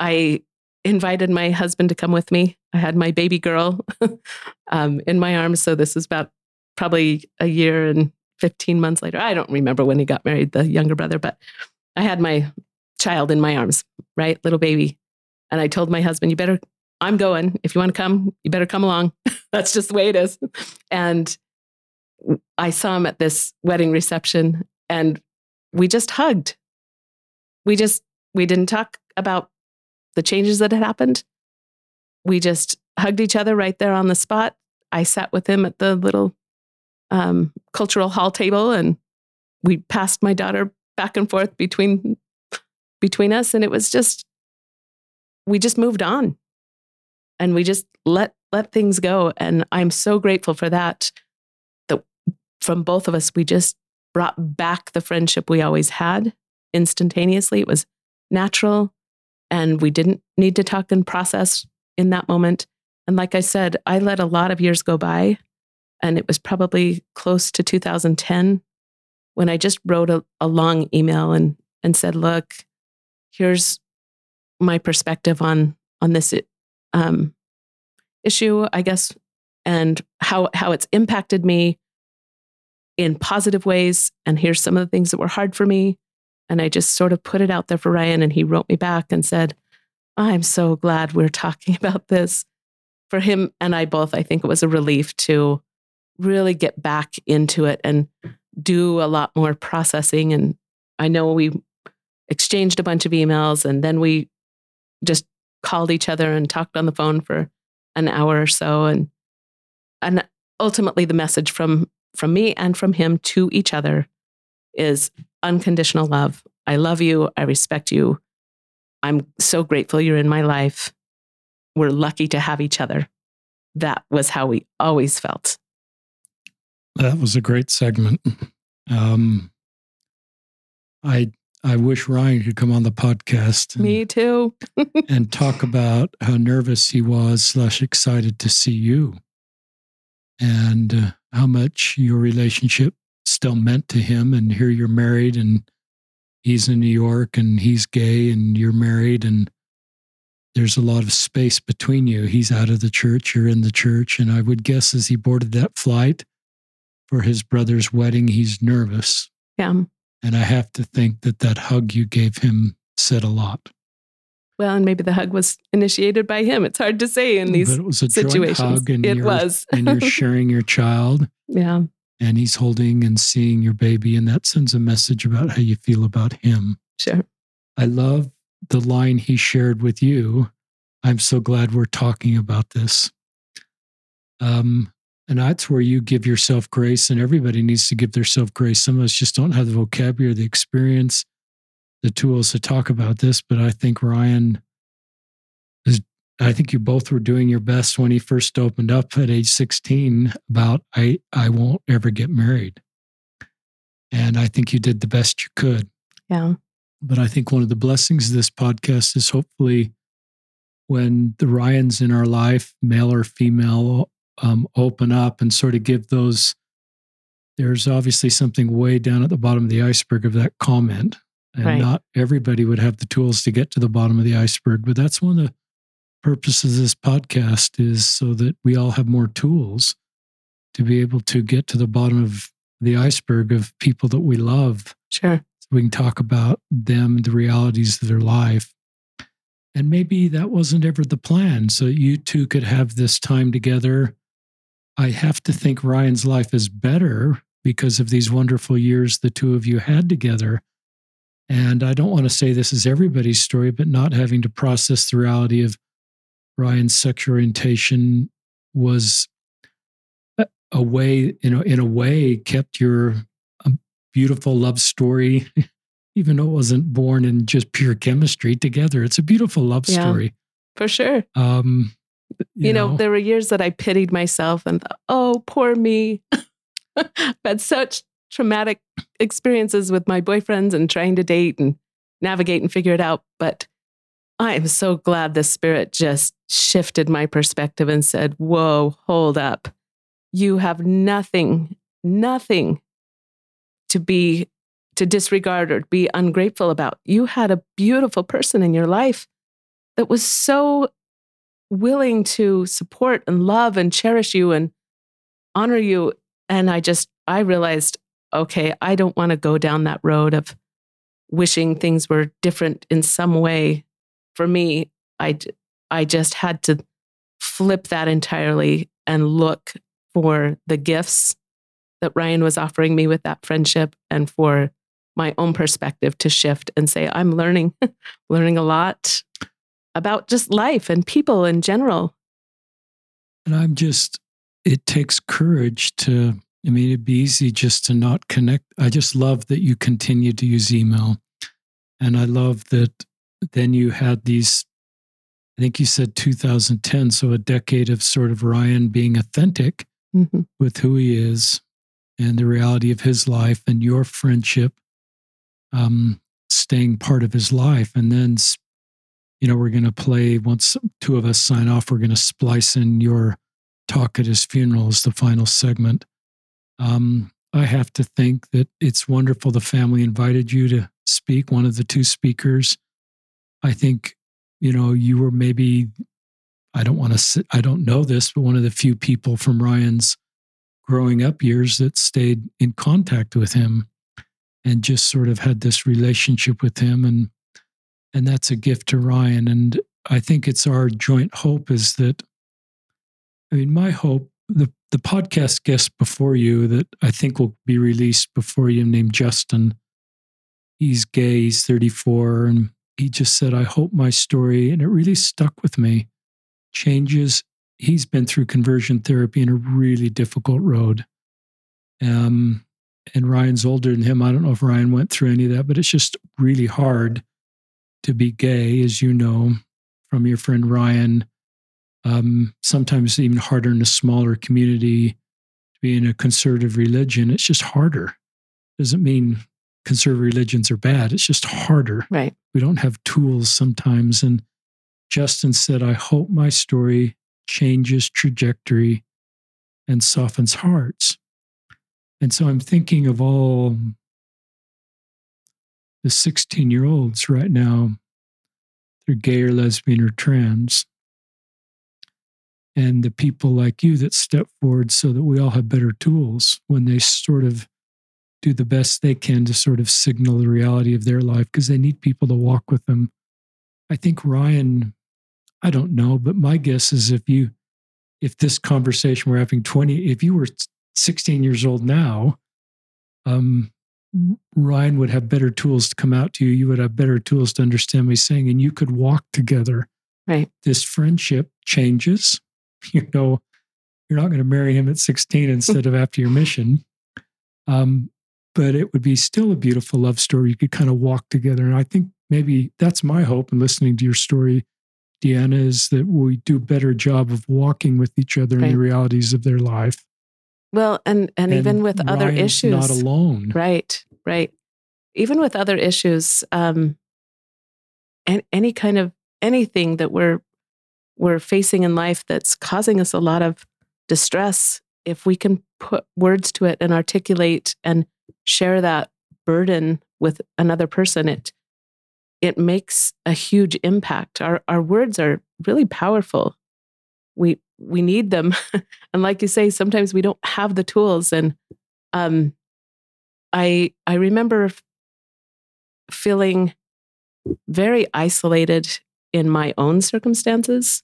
I invited my husband to come with me. I had my baby girl um, in my arms. So this is about probably a year and 15 months later. I don't remember when he got married, the younger brother, but I had my child in my arms, right? Little baby. And I told my husband, you better I'm going. If you want to come, you better come along. That's just the way it is. And I saw him at this wedding reception and we just hugged. We just, we didn't talk about the changes that had happened. We just hugged each other right there on the spot. I sat with him at the little um, cultural hall table and we passed my daughter back and forth between between us and it was just we just moved on. And we just let let things go. And i'm so grateful for that that from both of us we just brought back the friendship we always had instantaneously. It was natural and we didn't need to talk and process in that moment. And like i said i let a lot of years go by and it was probably close to 2010 when i just wrote a, a long email and and said look here's my perspective on on this um, issue, I guess, and how how it's impacted me in positive ways. And here's some of the things that were hard for me. And I just sort of put it out there for Ryan, and he wrote me back and said, "I'm so glad we're talking about this." For him and I both, I think it was a relief to really get back into it and do a lot more processing. And I know we exchanged a bunch of emails and then we just called each other and talked on the phone for an hour or so and and ultimately the message from from me and from him to each other is unconditional love. I love you, I respect you. I'm so grateful you're in my life. We're lucky to have each other. That was how we always felt. That was a great segment. Um, I I wish Ryan could come on the podcast. And, Me too. and talk about how nervous he was slash excited to see you and uh, how much your relationship still meant to him. And here you're married and he's in New York and he's gay and you're married and there's a lot of space between you. He's out of the church, you're in the church. And I would guess as he boarded that flight for his brother's wedding, he's nervous. Yeah. And I have to think that that hug you gave him said a lot. Well, and maybe the hug was initiated by him. It's hard to say in these but it was a situations. hug and it was. and you're sharing your child. Yeah. And he's holding and seeing your baby. And that sends a message about how you feel about him. Sure. I love the line he shared with you. I'm so glad we're talking about this. Um, and that's where you give yourself grace, and everybody needs to give themselves grace. Some of us just don't have the vocabulary, the experience, the tools to talk about this. But I think Ryan is, I think you both were doing your best when he first opened up at age 16 about, I, I won't ever get married. And I think you did the best you could. Yeah. But I think one of the blessings of this podcast is hopefully when the Ryans in our life, male or female, um, open up and sort of give those. There's obviously something way down at the bottom of the iceberg of that comment. And right. not everybody would have the tools to get to the bottom of the iceberg. But that's one of the purposes of this podcast is so that we all have more tools to be able to get to the bottom of the iceberg of people that we love. Sure we can talk about them, the realities of their life. And maybe that wasn't ever the plan. So you two could have this time together. I have to think Ryan's life is better because of these wonderful years the two of you had together. And I don't want to say this is everybody's story, but not having to process the reality of Ryan's sexual orientation was a way, you know, in a way kept your beautiful love story, even though it wasn't born in just pure chemistry together. It's a beautiful love yeah, story. For sure. Um, you, you know, know, there were years that I pitied myself and thought, oh, poor me. I've had such traumatic experiences with my boyfriends and trying to date and navigate and figure it out. But I am so glad the spirit just shifted my perspective and said, whoa, hold up. You have nothing, nothing to be to disregard or be ungrateful about. You had a beautiful person in your life that was so willing to support and love and cherish you and honor you. And I just, I realized, okay, I don't want to go down that road of wishing things were different in some way. For me, I, I just had to flip that entirely and look for the gifts that Ryan was offering me with that friendship and for my own perspective to shift and say, I'm learning, learning a lot about just life and people in general. And I'm just, it takes courage to, I mean, it'd be easy just to not connect. I just love that you continue to use email. And I love that then you had these, I think you said 2010, so a decade of sort of Ryan being authentic mm-hmm. with who he is and the reality of his life and your friendship um, staying part of his life. And then, you know, we're going to play once two of us sign off, we're going to splice in your talk at his funeral as the final segment. Um, I have to think that it's wonderful the family invited you to speak, one of the two speakers. I think, you know, you were maybe, I don't want to, I don't know this, but one of the few people from Ryan's growing up years that stayed in contact with him and just sort of had this relationship with him and and that's a gift to Ryan and I think it's our joint hope is that I mean my hope the the podcast guest before you that I think will be released before you named Justin he's gay he's 34 and he just said I hope my story and it really stuck with me changes he's been through conversion therapy in a really difficult road. Um, and Ryan's older than him. I don't know if Ryan went through any of that, but it's just really hard to be gay, as you know from your friend Ryan. Um, sometimes even harder in a smaller community to be in a conservative religion. It's just harder. Doesn't mean conservative religions are bad. It's just harder. Right. We don't have tools sometimes. And Justin said, I hope my story changes trajectory and softens hearts. And so I'm thinking of all the 16 year olds right now, they're gay or lesbian or trans. And the people like you that step forward so that we all have better tools when they sort of do the best they can to sort of signal the reality of their life because they need people to walk with them. I think Ryan, I don't know, but my guess is if you, if this conversation we're having 20, if you were 16 years old now, um, Ryan would have better tools to come out to you. You would have better tools to understand me saying, and you could walk together. Right. This friendship changes. You know, you're not going to marry him at 16 instead of after your mission. Um, but it would be still a beautiful love story. You could kind of walk together. And I think maybe that's my hope in listening to your story, Deanna, is that we do a better job of walking with each other right. in the realities of their life. Well, and and, and even with Ryan's other issues, not alone. Right, right. Even with other issues, um, and any kind of anything that we're we're facing in life that's causing us a lot of distress, if we can put words to it and articulate and share that burden with another person, it it makes a huge impact. Our our words are really powerful. We we need them. and like you say, sometimes we don't have the tools. And um, I I remember feeling very isolated in my own circumstances.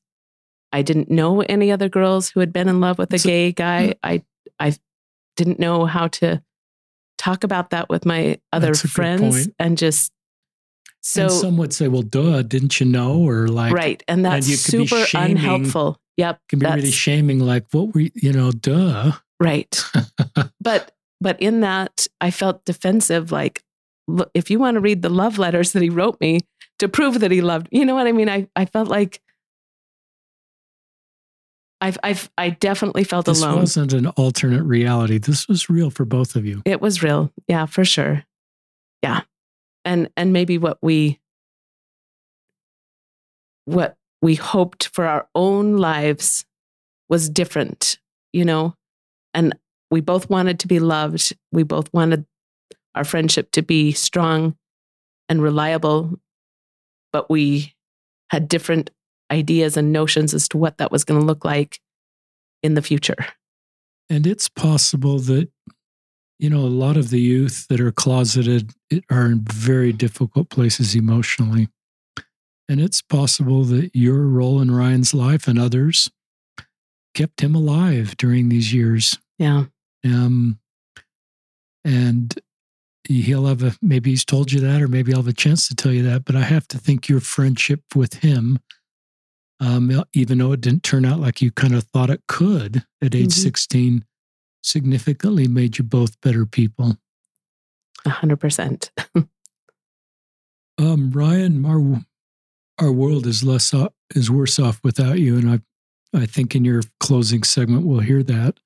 I didn't know any other girls who had been in love with a gay guy. I I didn't know how to talk about that with my other friends and just so and some would say, "Well, duh, didn't you know?" Or like, right, and that's and super unhelpful. Yep, can be really shaming. Like, what were you know? Duh, right. but but in that, I felt defensive. Like, look, if you want to read the love letters that he wrote me to prove that he loved, you know what I mean? I I felt like. I've, I've, I definitely felt this alone. This wasn't an alternate reality. This was real for both of you. It was real. Yeah, for sure. Yeah and and maybe what we what we hoped for our own lives was different you know? And we both wanted to be loved. We both wanted our friendship to be strong and reliable but we had different ideas and notions as to what that was going to look like in the future. And it's possible that you know, a lot of the youth that are closeted are in very difficult places emotionally. And it's possible that your role in Ryan's life and others kept him alive during these years. Yeah. Um, and he'll have a maybe he's told you that, or maybe I'll have a chance to tell you that. But I have to think your friendship with him, um, even though it didn't turn out like you kind of thought it could at age mm-hmm. 16, significantly made you both better people. A hundred percent. Um, Ryan, our our world is less is worse off without you, and I I think in your closing segment we'll hear that.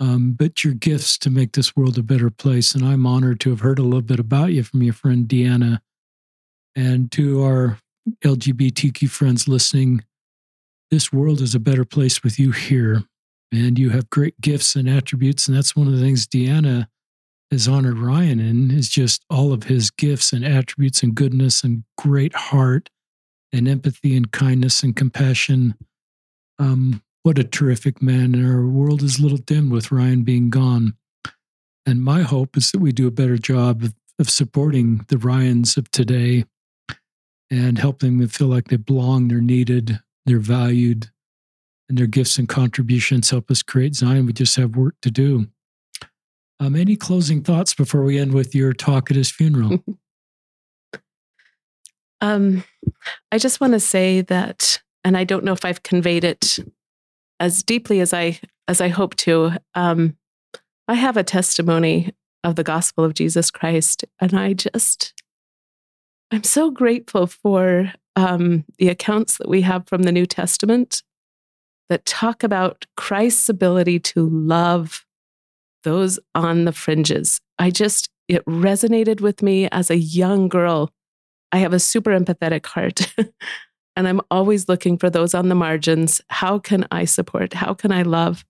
Um, but your gifts to make this world a better place, and I'm honored to have heard a little bit about you from your friend Deanna, and to our LGBTQ friends listening. This world is a better place with you here and you have great gifts and attributes. And that's one of the things Deanna has honored Ryan in is just all of his gifts and attributes and goodness and great heart and empathy and kindness and compassion. Um, what a terrific man. And our world is a little dim with Ryan being gone. And my hope is that we do a better job of, of supporting the Ryans of today and helping them feel like they belong, they're needed, they're valued, and their gifts and contributions help us create Zion. We just have work to do. Um, any closing thoughts before we end with your talk at his funeral? um, I just want to say that, and I don't know if I've conveyed it as deeply as I as I hope to. Um, I have a testimony of the gospel of Jesus Christ, and I just I'm so grateful for um, the accounts that we have from the New Testament that talk about Christ's ability to love those on the fringes. I just, it resonated with me as a young girl. I have a super empathetic heart. and I'm always looking for those on the margins. How can I support? How can I love?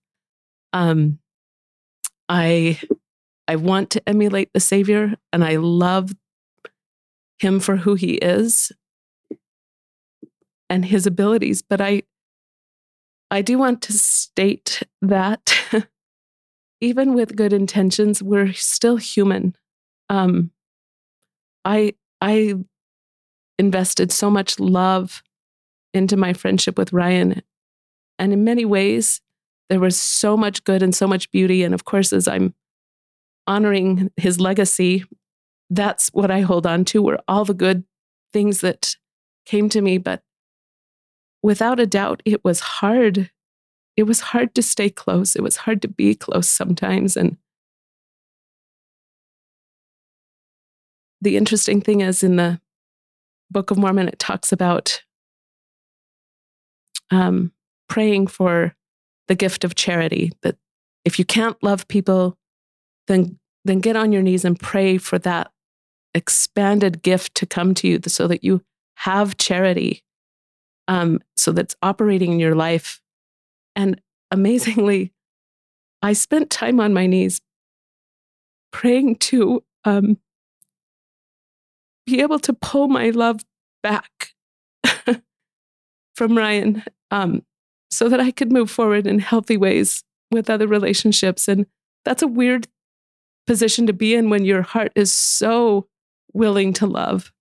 Um, I I want to emulate the Savior, and I love him for who he is and his abilities. But I I do want to state that even with good intentions, we're still human. Um, I I invested so much love into my friendship with Ryan, and in many ways, there was so much good and so much beauty. And of course, as I'm honoring his legacy, that's what I hold on to. Were all the good things that came to me, but without a doubt, it was hard it was hard to stay close. It was hard to be close sometimes. And the interesting thing is in the Book of Mormon, it talks about um, praying for the gift of charity. That if you can't love people, then then get on your knees and pray for that expanded gift to come to you, so that you have charity, um, so that's operating in your life and amazingly, I spent time on my knees praying to um, be able to pull my love back from Ryan um, so that I could move forward in healthy ways with other relationships. And that's a weird position to be in when your heart is so willing to love.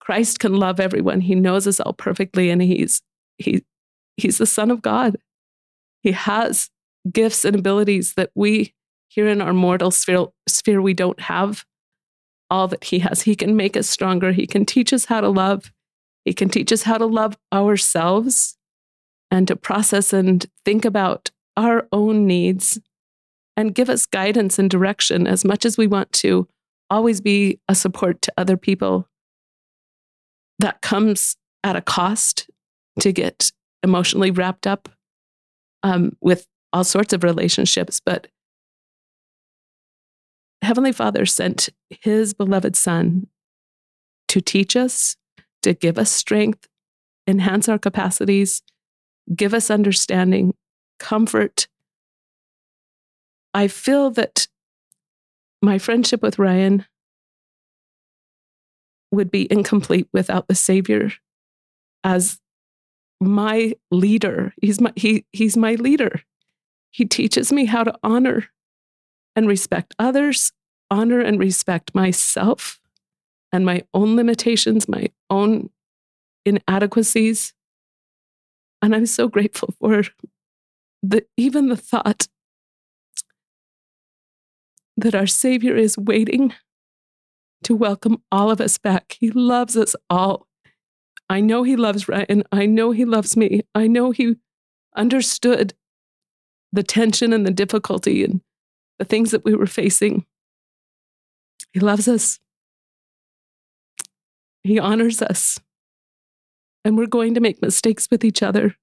Christ can love everyone. He knows us all perfectly and he's he he's the son of God. He has gifts and abilities that we here in our mortal sphere, sphere we don't have all that he has. He can make us stronger. He can teach us how to love. He can teach us how to love ourselves and to process and think about our own needs and give us guidance and direction as much as we want to always be a support to other people. That comes at a cost to get emotionally wrapped up um, with all sorts of relationships. But Heavenly Father sent his beloved Son to teach us, to give us strength, enhance our capacities, give us understanding, comfort. I feel that my friendship with Ryan would be incomplete without the Savior as my leader. He's my he he's my leader. He teaches me how to honor and respect others, honor and respect myself and my own limitations, my own inadequacies. And I'm so grateful for the even the thought that our Savior is waiting to welcome all of us back. He loves us all. I know he loves Ryan. I know he loves me. I know he understood the tension and the difficulty and the things that we were facing. He loves us. He honors us. And we're going to make mistakes with each other.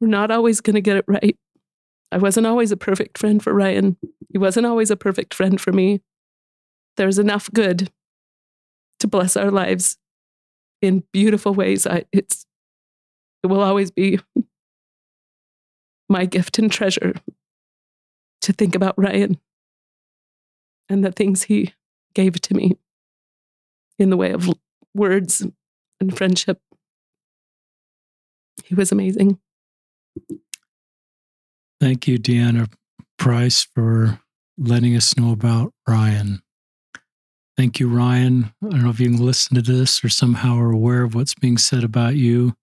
We're not always going to get it right. I wasn't always a perfect friend for Ryan. He wasn't always a perfect friend for me. There's enough good to bless our lives in beautiful ways. I, it's it will always be my gift and treasure to think about Ryan and the things he gave to me in the way of words and friendship. He was amazing. Thank you, Deanna Price, for letting us know about Ryan. Thank you, Ryan. I don't know if you can listen to this or somehow are aware of what's being said about you.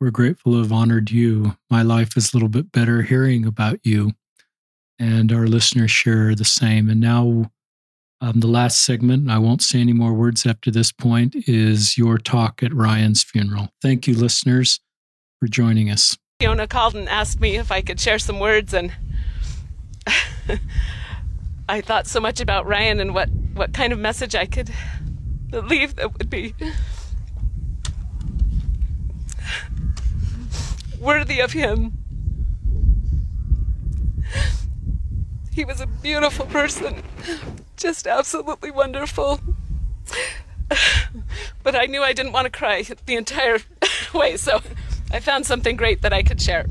We're grateful to have honored you. My life is a little bit better hearing about you, and our listeners share the same. And now, um, the last segment, and I won't say any more words after this point, is your talk at Ryan's funeral. Thank you, listeners, for joining us. Fiona called and asked me if I could share some words, and I thought so much about Ryan and what, what kind of message I could leave that would be worthy of him. He was a beautiful person, just absolutely wonderful. But I knew I didn't want to cry the entire way, so I found something great that I could share.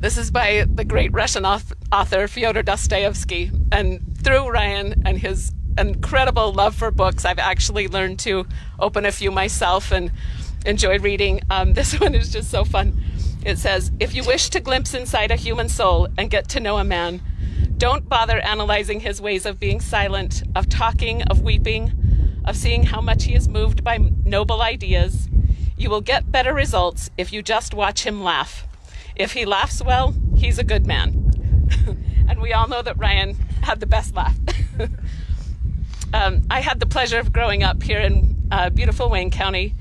This is by the great Russian author Fyodor Dostoevsky, and through Ryan and his incredible love for books, I've actually learned to open a few myself and enjoy reading. Um, this one is just so fun. It says, If you wish to glimpse inside a human soul and get to know a man, don't bother analyzing his ways of being silent, of talking, of weeping, of seeing how much he is moved by noble ideas. You will get better results if you just watch him laugh. If he laughs well, he's a good man. and we all know that Ryan had the best laugh. um, I had the pleasure of growing up here in uh, beautiful Wayne County,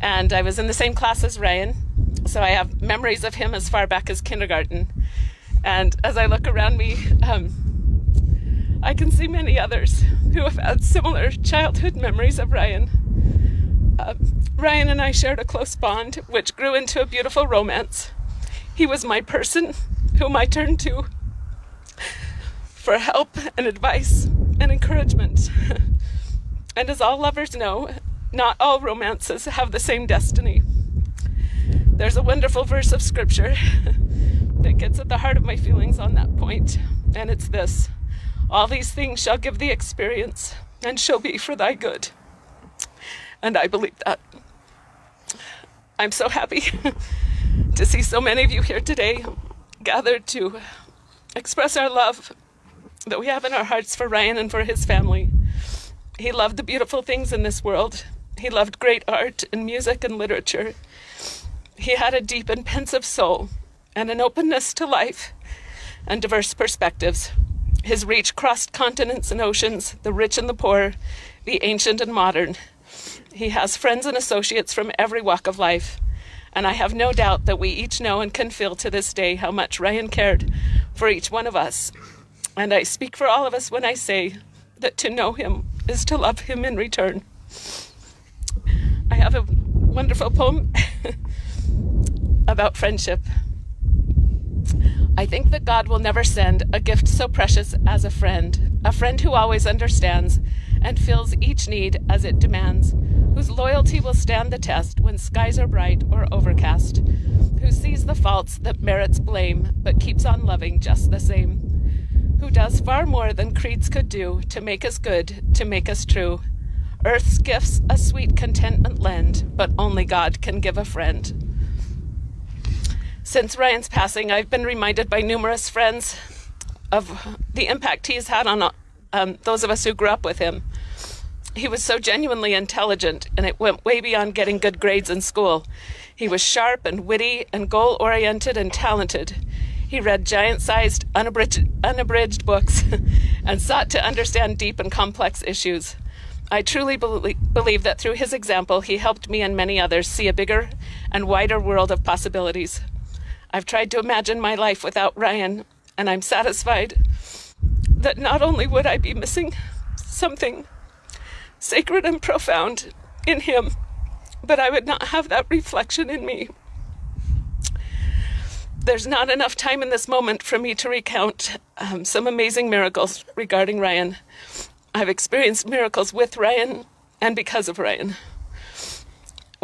and I was in the same class as Ryan. So I have memories of him as far back as kindergarten. And as I look around me, um, I can see many others who have had similar childhood memories of Ryan. Uh, Ryan and I shared a close bond, which grew into a beautiful romance. He was my person whom I turned to for help and advice and encouragement. and as all lovers know, not all romances have the same destiny. There's a wonderful verse of scripture that gets at the heart of my feelings on that point, and it's this All these things shall give thee experience and shall be for thy good. And I believe that. I'm so happy to see so many of you here today gathered to express our love that we have in our hearts for Ryan and for his family. He loved the beautiful things in this world. He loved great art and music and literature. He had a deep and pensive soul and an openness to life and diverse perspectives. His reach crossed continents and oceans, the rich and the poor, the ancient and modern. He has friends and associates from every walk of life. And I have no doubt that we each know and can feel to this day how much Ryan cared for each one of us. And I speak for all of us when I say that to know him is to love him in return. I have a wonderful poem about friendship. I think that God will never send a gift so precious as a friend, a friend who always understands and fills each need as it demands, whose loyalty will stand the test when skies are bright or overcast, who sees the faults that merits blame but keeps on loving just the same, who does far more than creeds could do to make us good, to make us true. Earth's gifts a sweet contentment lend, but only God can give a friend. Since Ryan's passing, I've been reminded by numerous friends of the impact he's had on um, those of us who grew up with him. He was so genuinely intelligent, and it went way beyond getting good grades in school. He was sharp and witty and goal oriented and talented. He read giant sized, unabridged, unabridged books and sought to understand deep and complex issues. I truly believe that through his example, he helped me and many others see a bigger and wider world of possibilities. I've tried to imagine my life without Ryan, and I'm satisfied that not only would I be missing something sacred and profound in him, but I would not have that reflection in me. There's not enough time in this moment for me to recount um, some amazing miracles regarding Ryan. I've experienced miracles with Ryan and because of Ryan.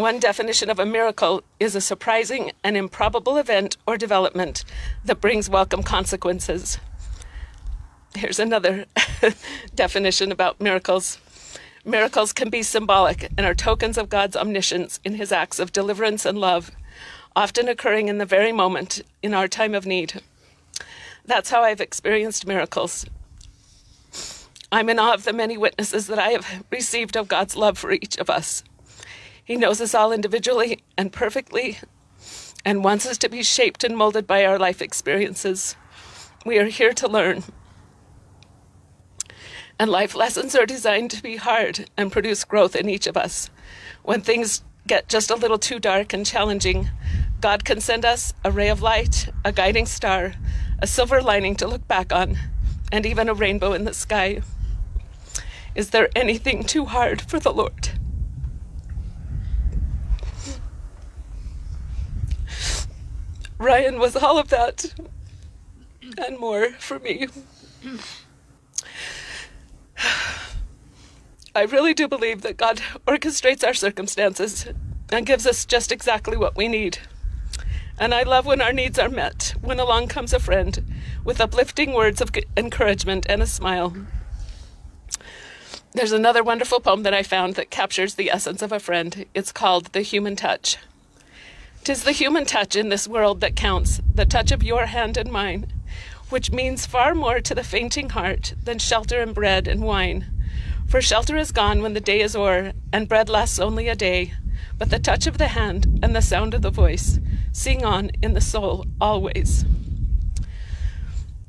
One definition of a miracle is a surprising and improbable event or development that brings welcome consequences. Here's another definition about miracles. Miracles can be symbolic and are tokens of God's omniscience in his acts of deliverance and love, often occurring in the very moment in our time of need. That's how I've experienced miracles. I'm in awe of the many witnesses that I have received of God's love for each of us. He knows us all individually and perfectly and wants us to be shaped and molded by our life experiences. We are here to learn. And life lessons are designed to be hard and produce growth in each of us. When things get just a little too dark and challenging, God can send us a ray of light, a guiding star, a silver lining to look back on, and even a rainbow in the sky. Is there anything too hard for the Lord? Ryan was all of that. and more for me. I really do believe that God orchestrates our circumstances and gives us just exactly what we need. And I love when our needs are met, when along comes a friend with uplifting words of encouragement and a smile. There's another wonderful poem that I found that captures the essence of a friend. It's called The Human Touch. Tis the human touch in this world that counts, the touch of your hand and mine, which means far more to the fainting heart than shelter and bread and wine. For shelter is gone when the day is o'er, and bread lasts only a day. But the touch of the hand and the sound of the voice sing on in the soul always.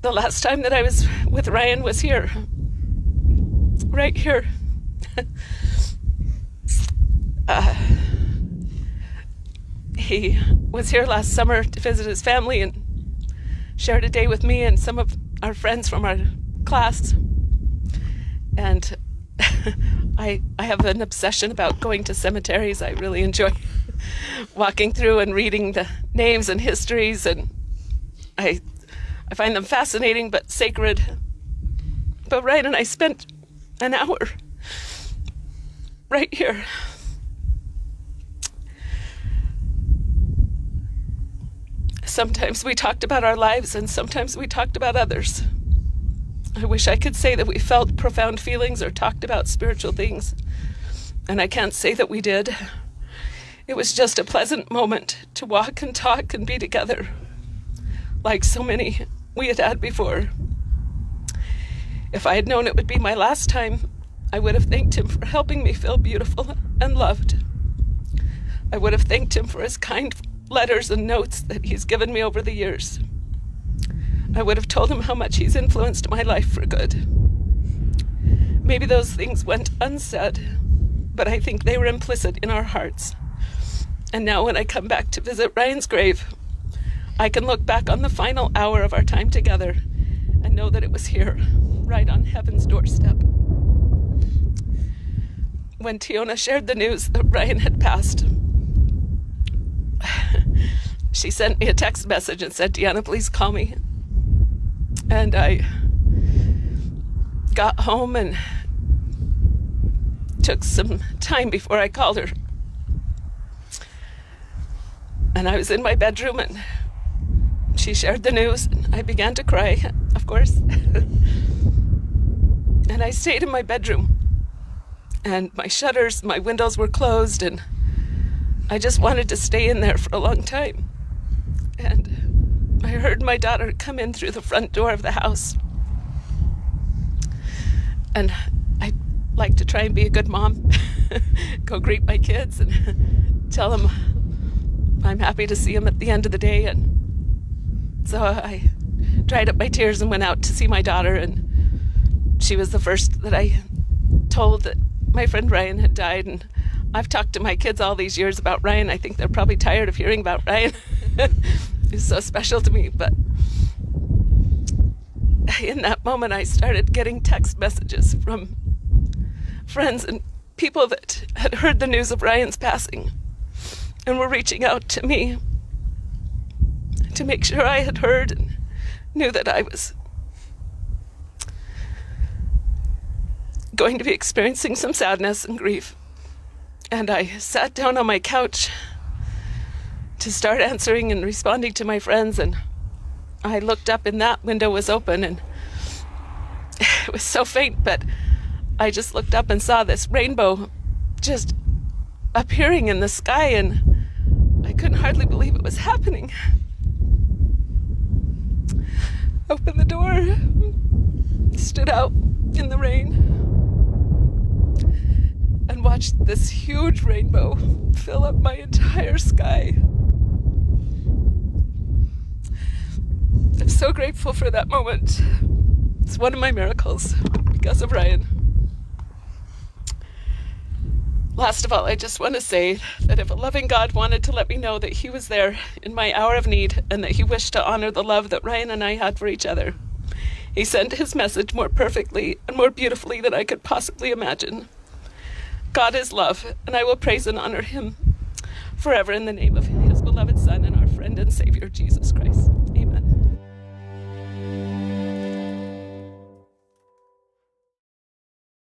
The last time that I was with Ryan was here, right here. uh, he was here last summer to visit his family and shared a day with me and some of our friends from our class. And I I have an obsession about going to cemeteries. I really enjoy walking through and reading the names and histories and I I find them fascinating but sacred. But Ryan and I spent an hour right here. Sometimes we talked about our lives and sometimes we talked about others. I wish I could say that we felt profound feelings or talked about spiritual things, and I can't say that we did. It was just a pleasant moment to walk and talk and be together, like so many we had had before. If I had known it would be my last time, I would have thanked him for helping me feel beautiful and loved. I would have thanked him for his kind letters and notes that he's given me over the years. I would have told him how much he's influenced my life for good. Maybe those things went unsaid, but I think they were implicit in our hearts. And now, when I come back to visit Ryan's grave, I can look back on the final hour of our time together and know that it was here, right on heaven's doorstep. When Tiona shared the news that Ryan had passed, she sent me a text message and said, Deanna, please call me. And I got home and took some time before I called her. And I was in my bedroom and she shared the news and I began to cry, of course. and I stayed in my bedroom and my shutters, my windows were closed and I just wanted to stay in there for a long time. And I heard my daughter come in through the front door of the house. And I like to try and be a good mom, go greet my kids and tell them I'm happy to see them at the end of the day. And so I dried up my tears and went out to see my daughter. And she was the first that I told that my friend Ryan had died. And I've talked to my kids all these years about Ryan. I think they're probably tired of hearing about Ryan. He's so special to me. But in that moment, I started getting text messages from friends and people that had heard the news of Ryan's passing and were reaching out to me to make sure I had heard and knew that I was going to be experiencing some sadness and grief. And I sat down on my couch to start answering and responding to my friends. And I looked up, and that window was open, and it was so faint, but I just looked up and saw this rainbow just appearing in the sky, and I couldn't hardly believe it was happening. Opened the door, stood out in the rain and watched this huge rainbow fill up my entire sky. I'm so grateful for that moment. It's one of my miracles because of Ryan. Last of all, I just want to say that if a loving God wanted to let me know that He was there in my hour of need and that He wished to honor the love that Ryan and I had for each other, He sent His message more perfectly and more beautifully than I could possibly imagine. God is love, and I will praise and honor him forever in the name of his beloved Son and our friend and Savior, Jesus Christ.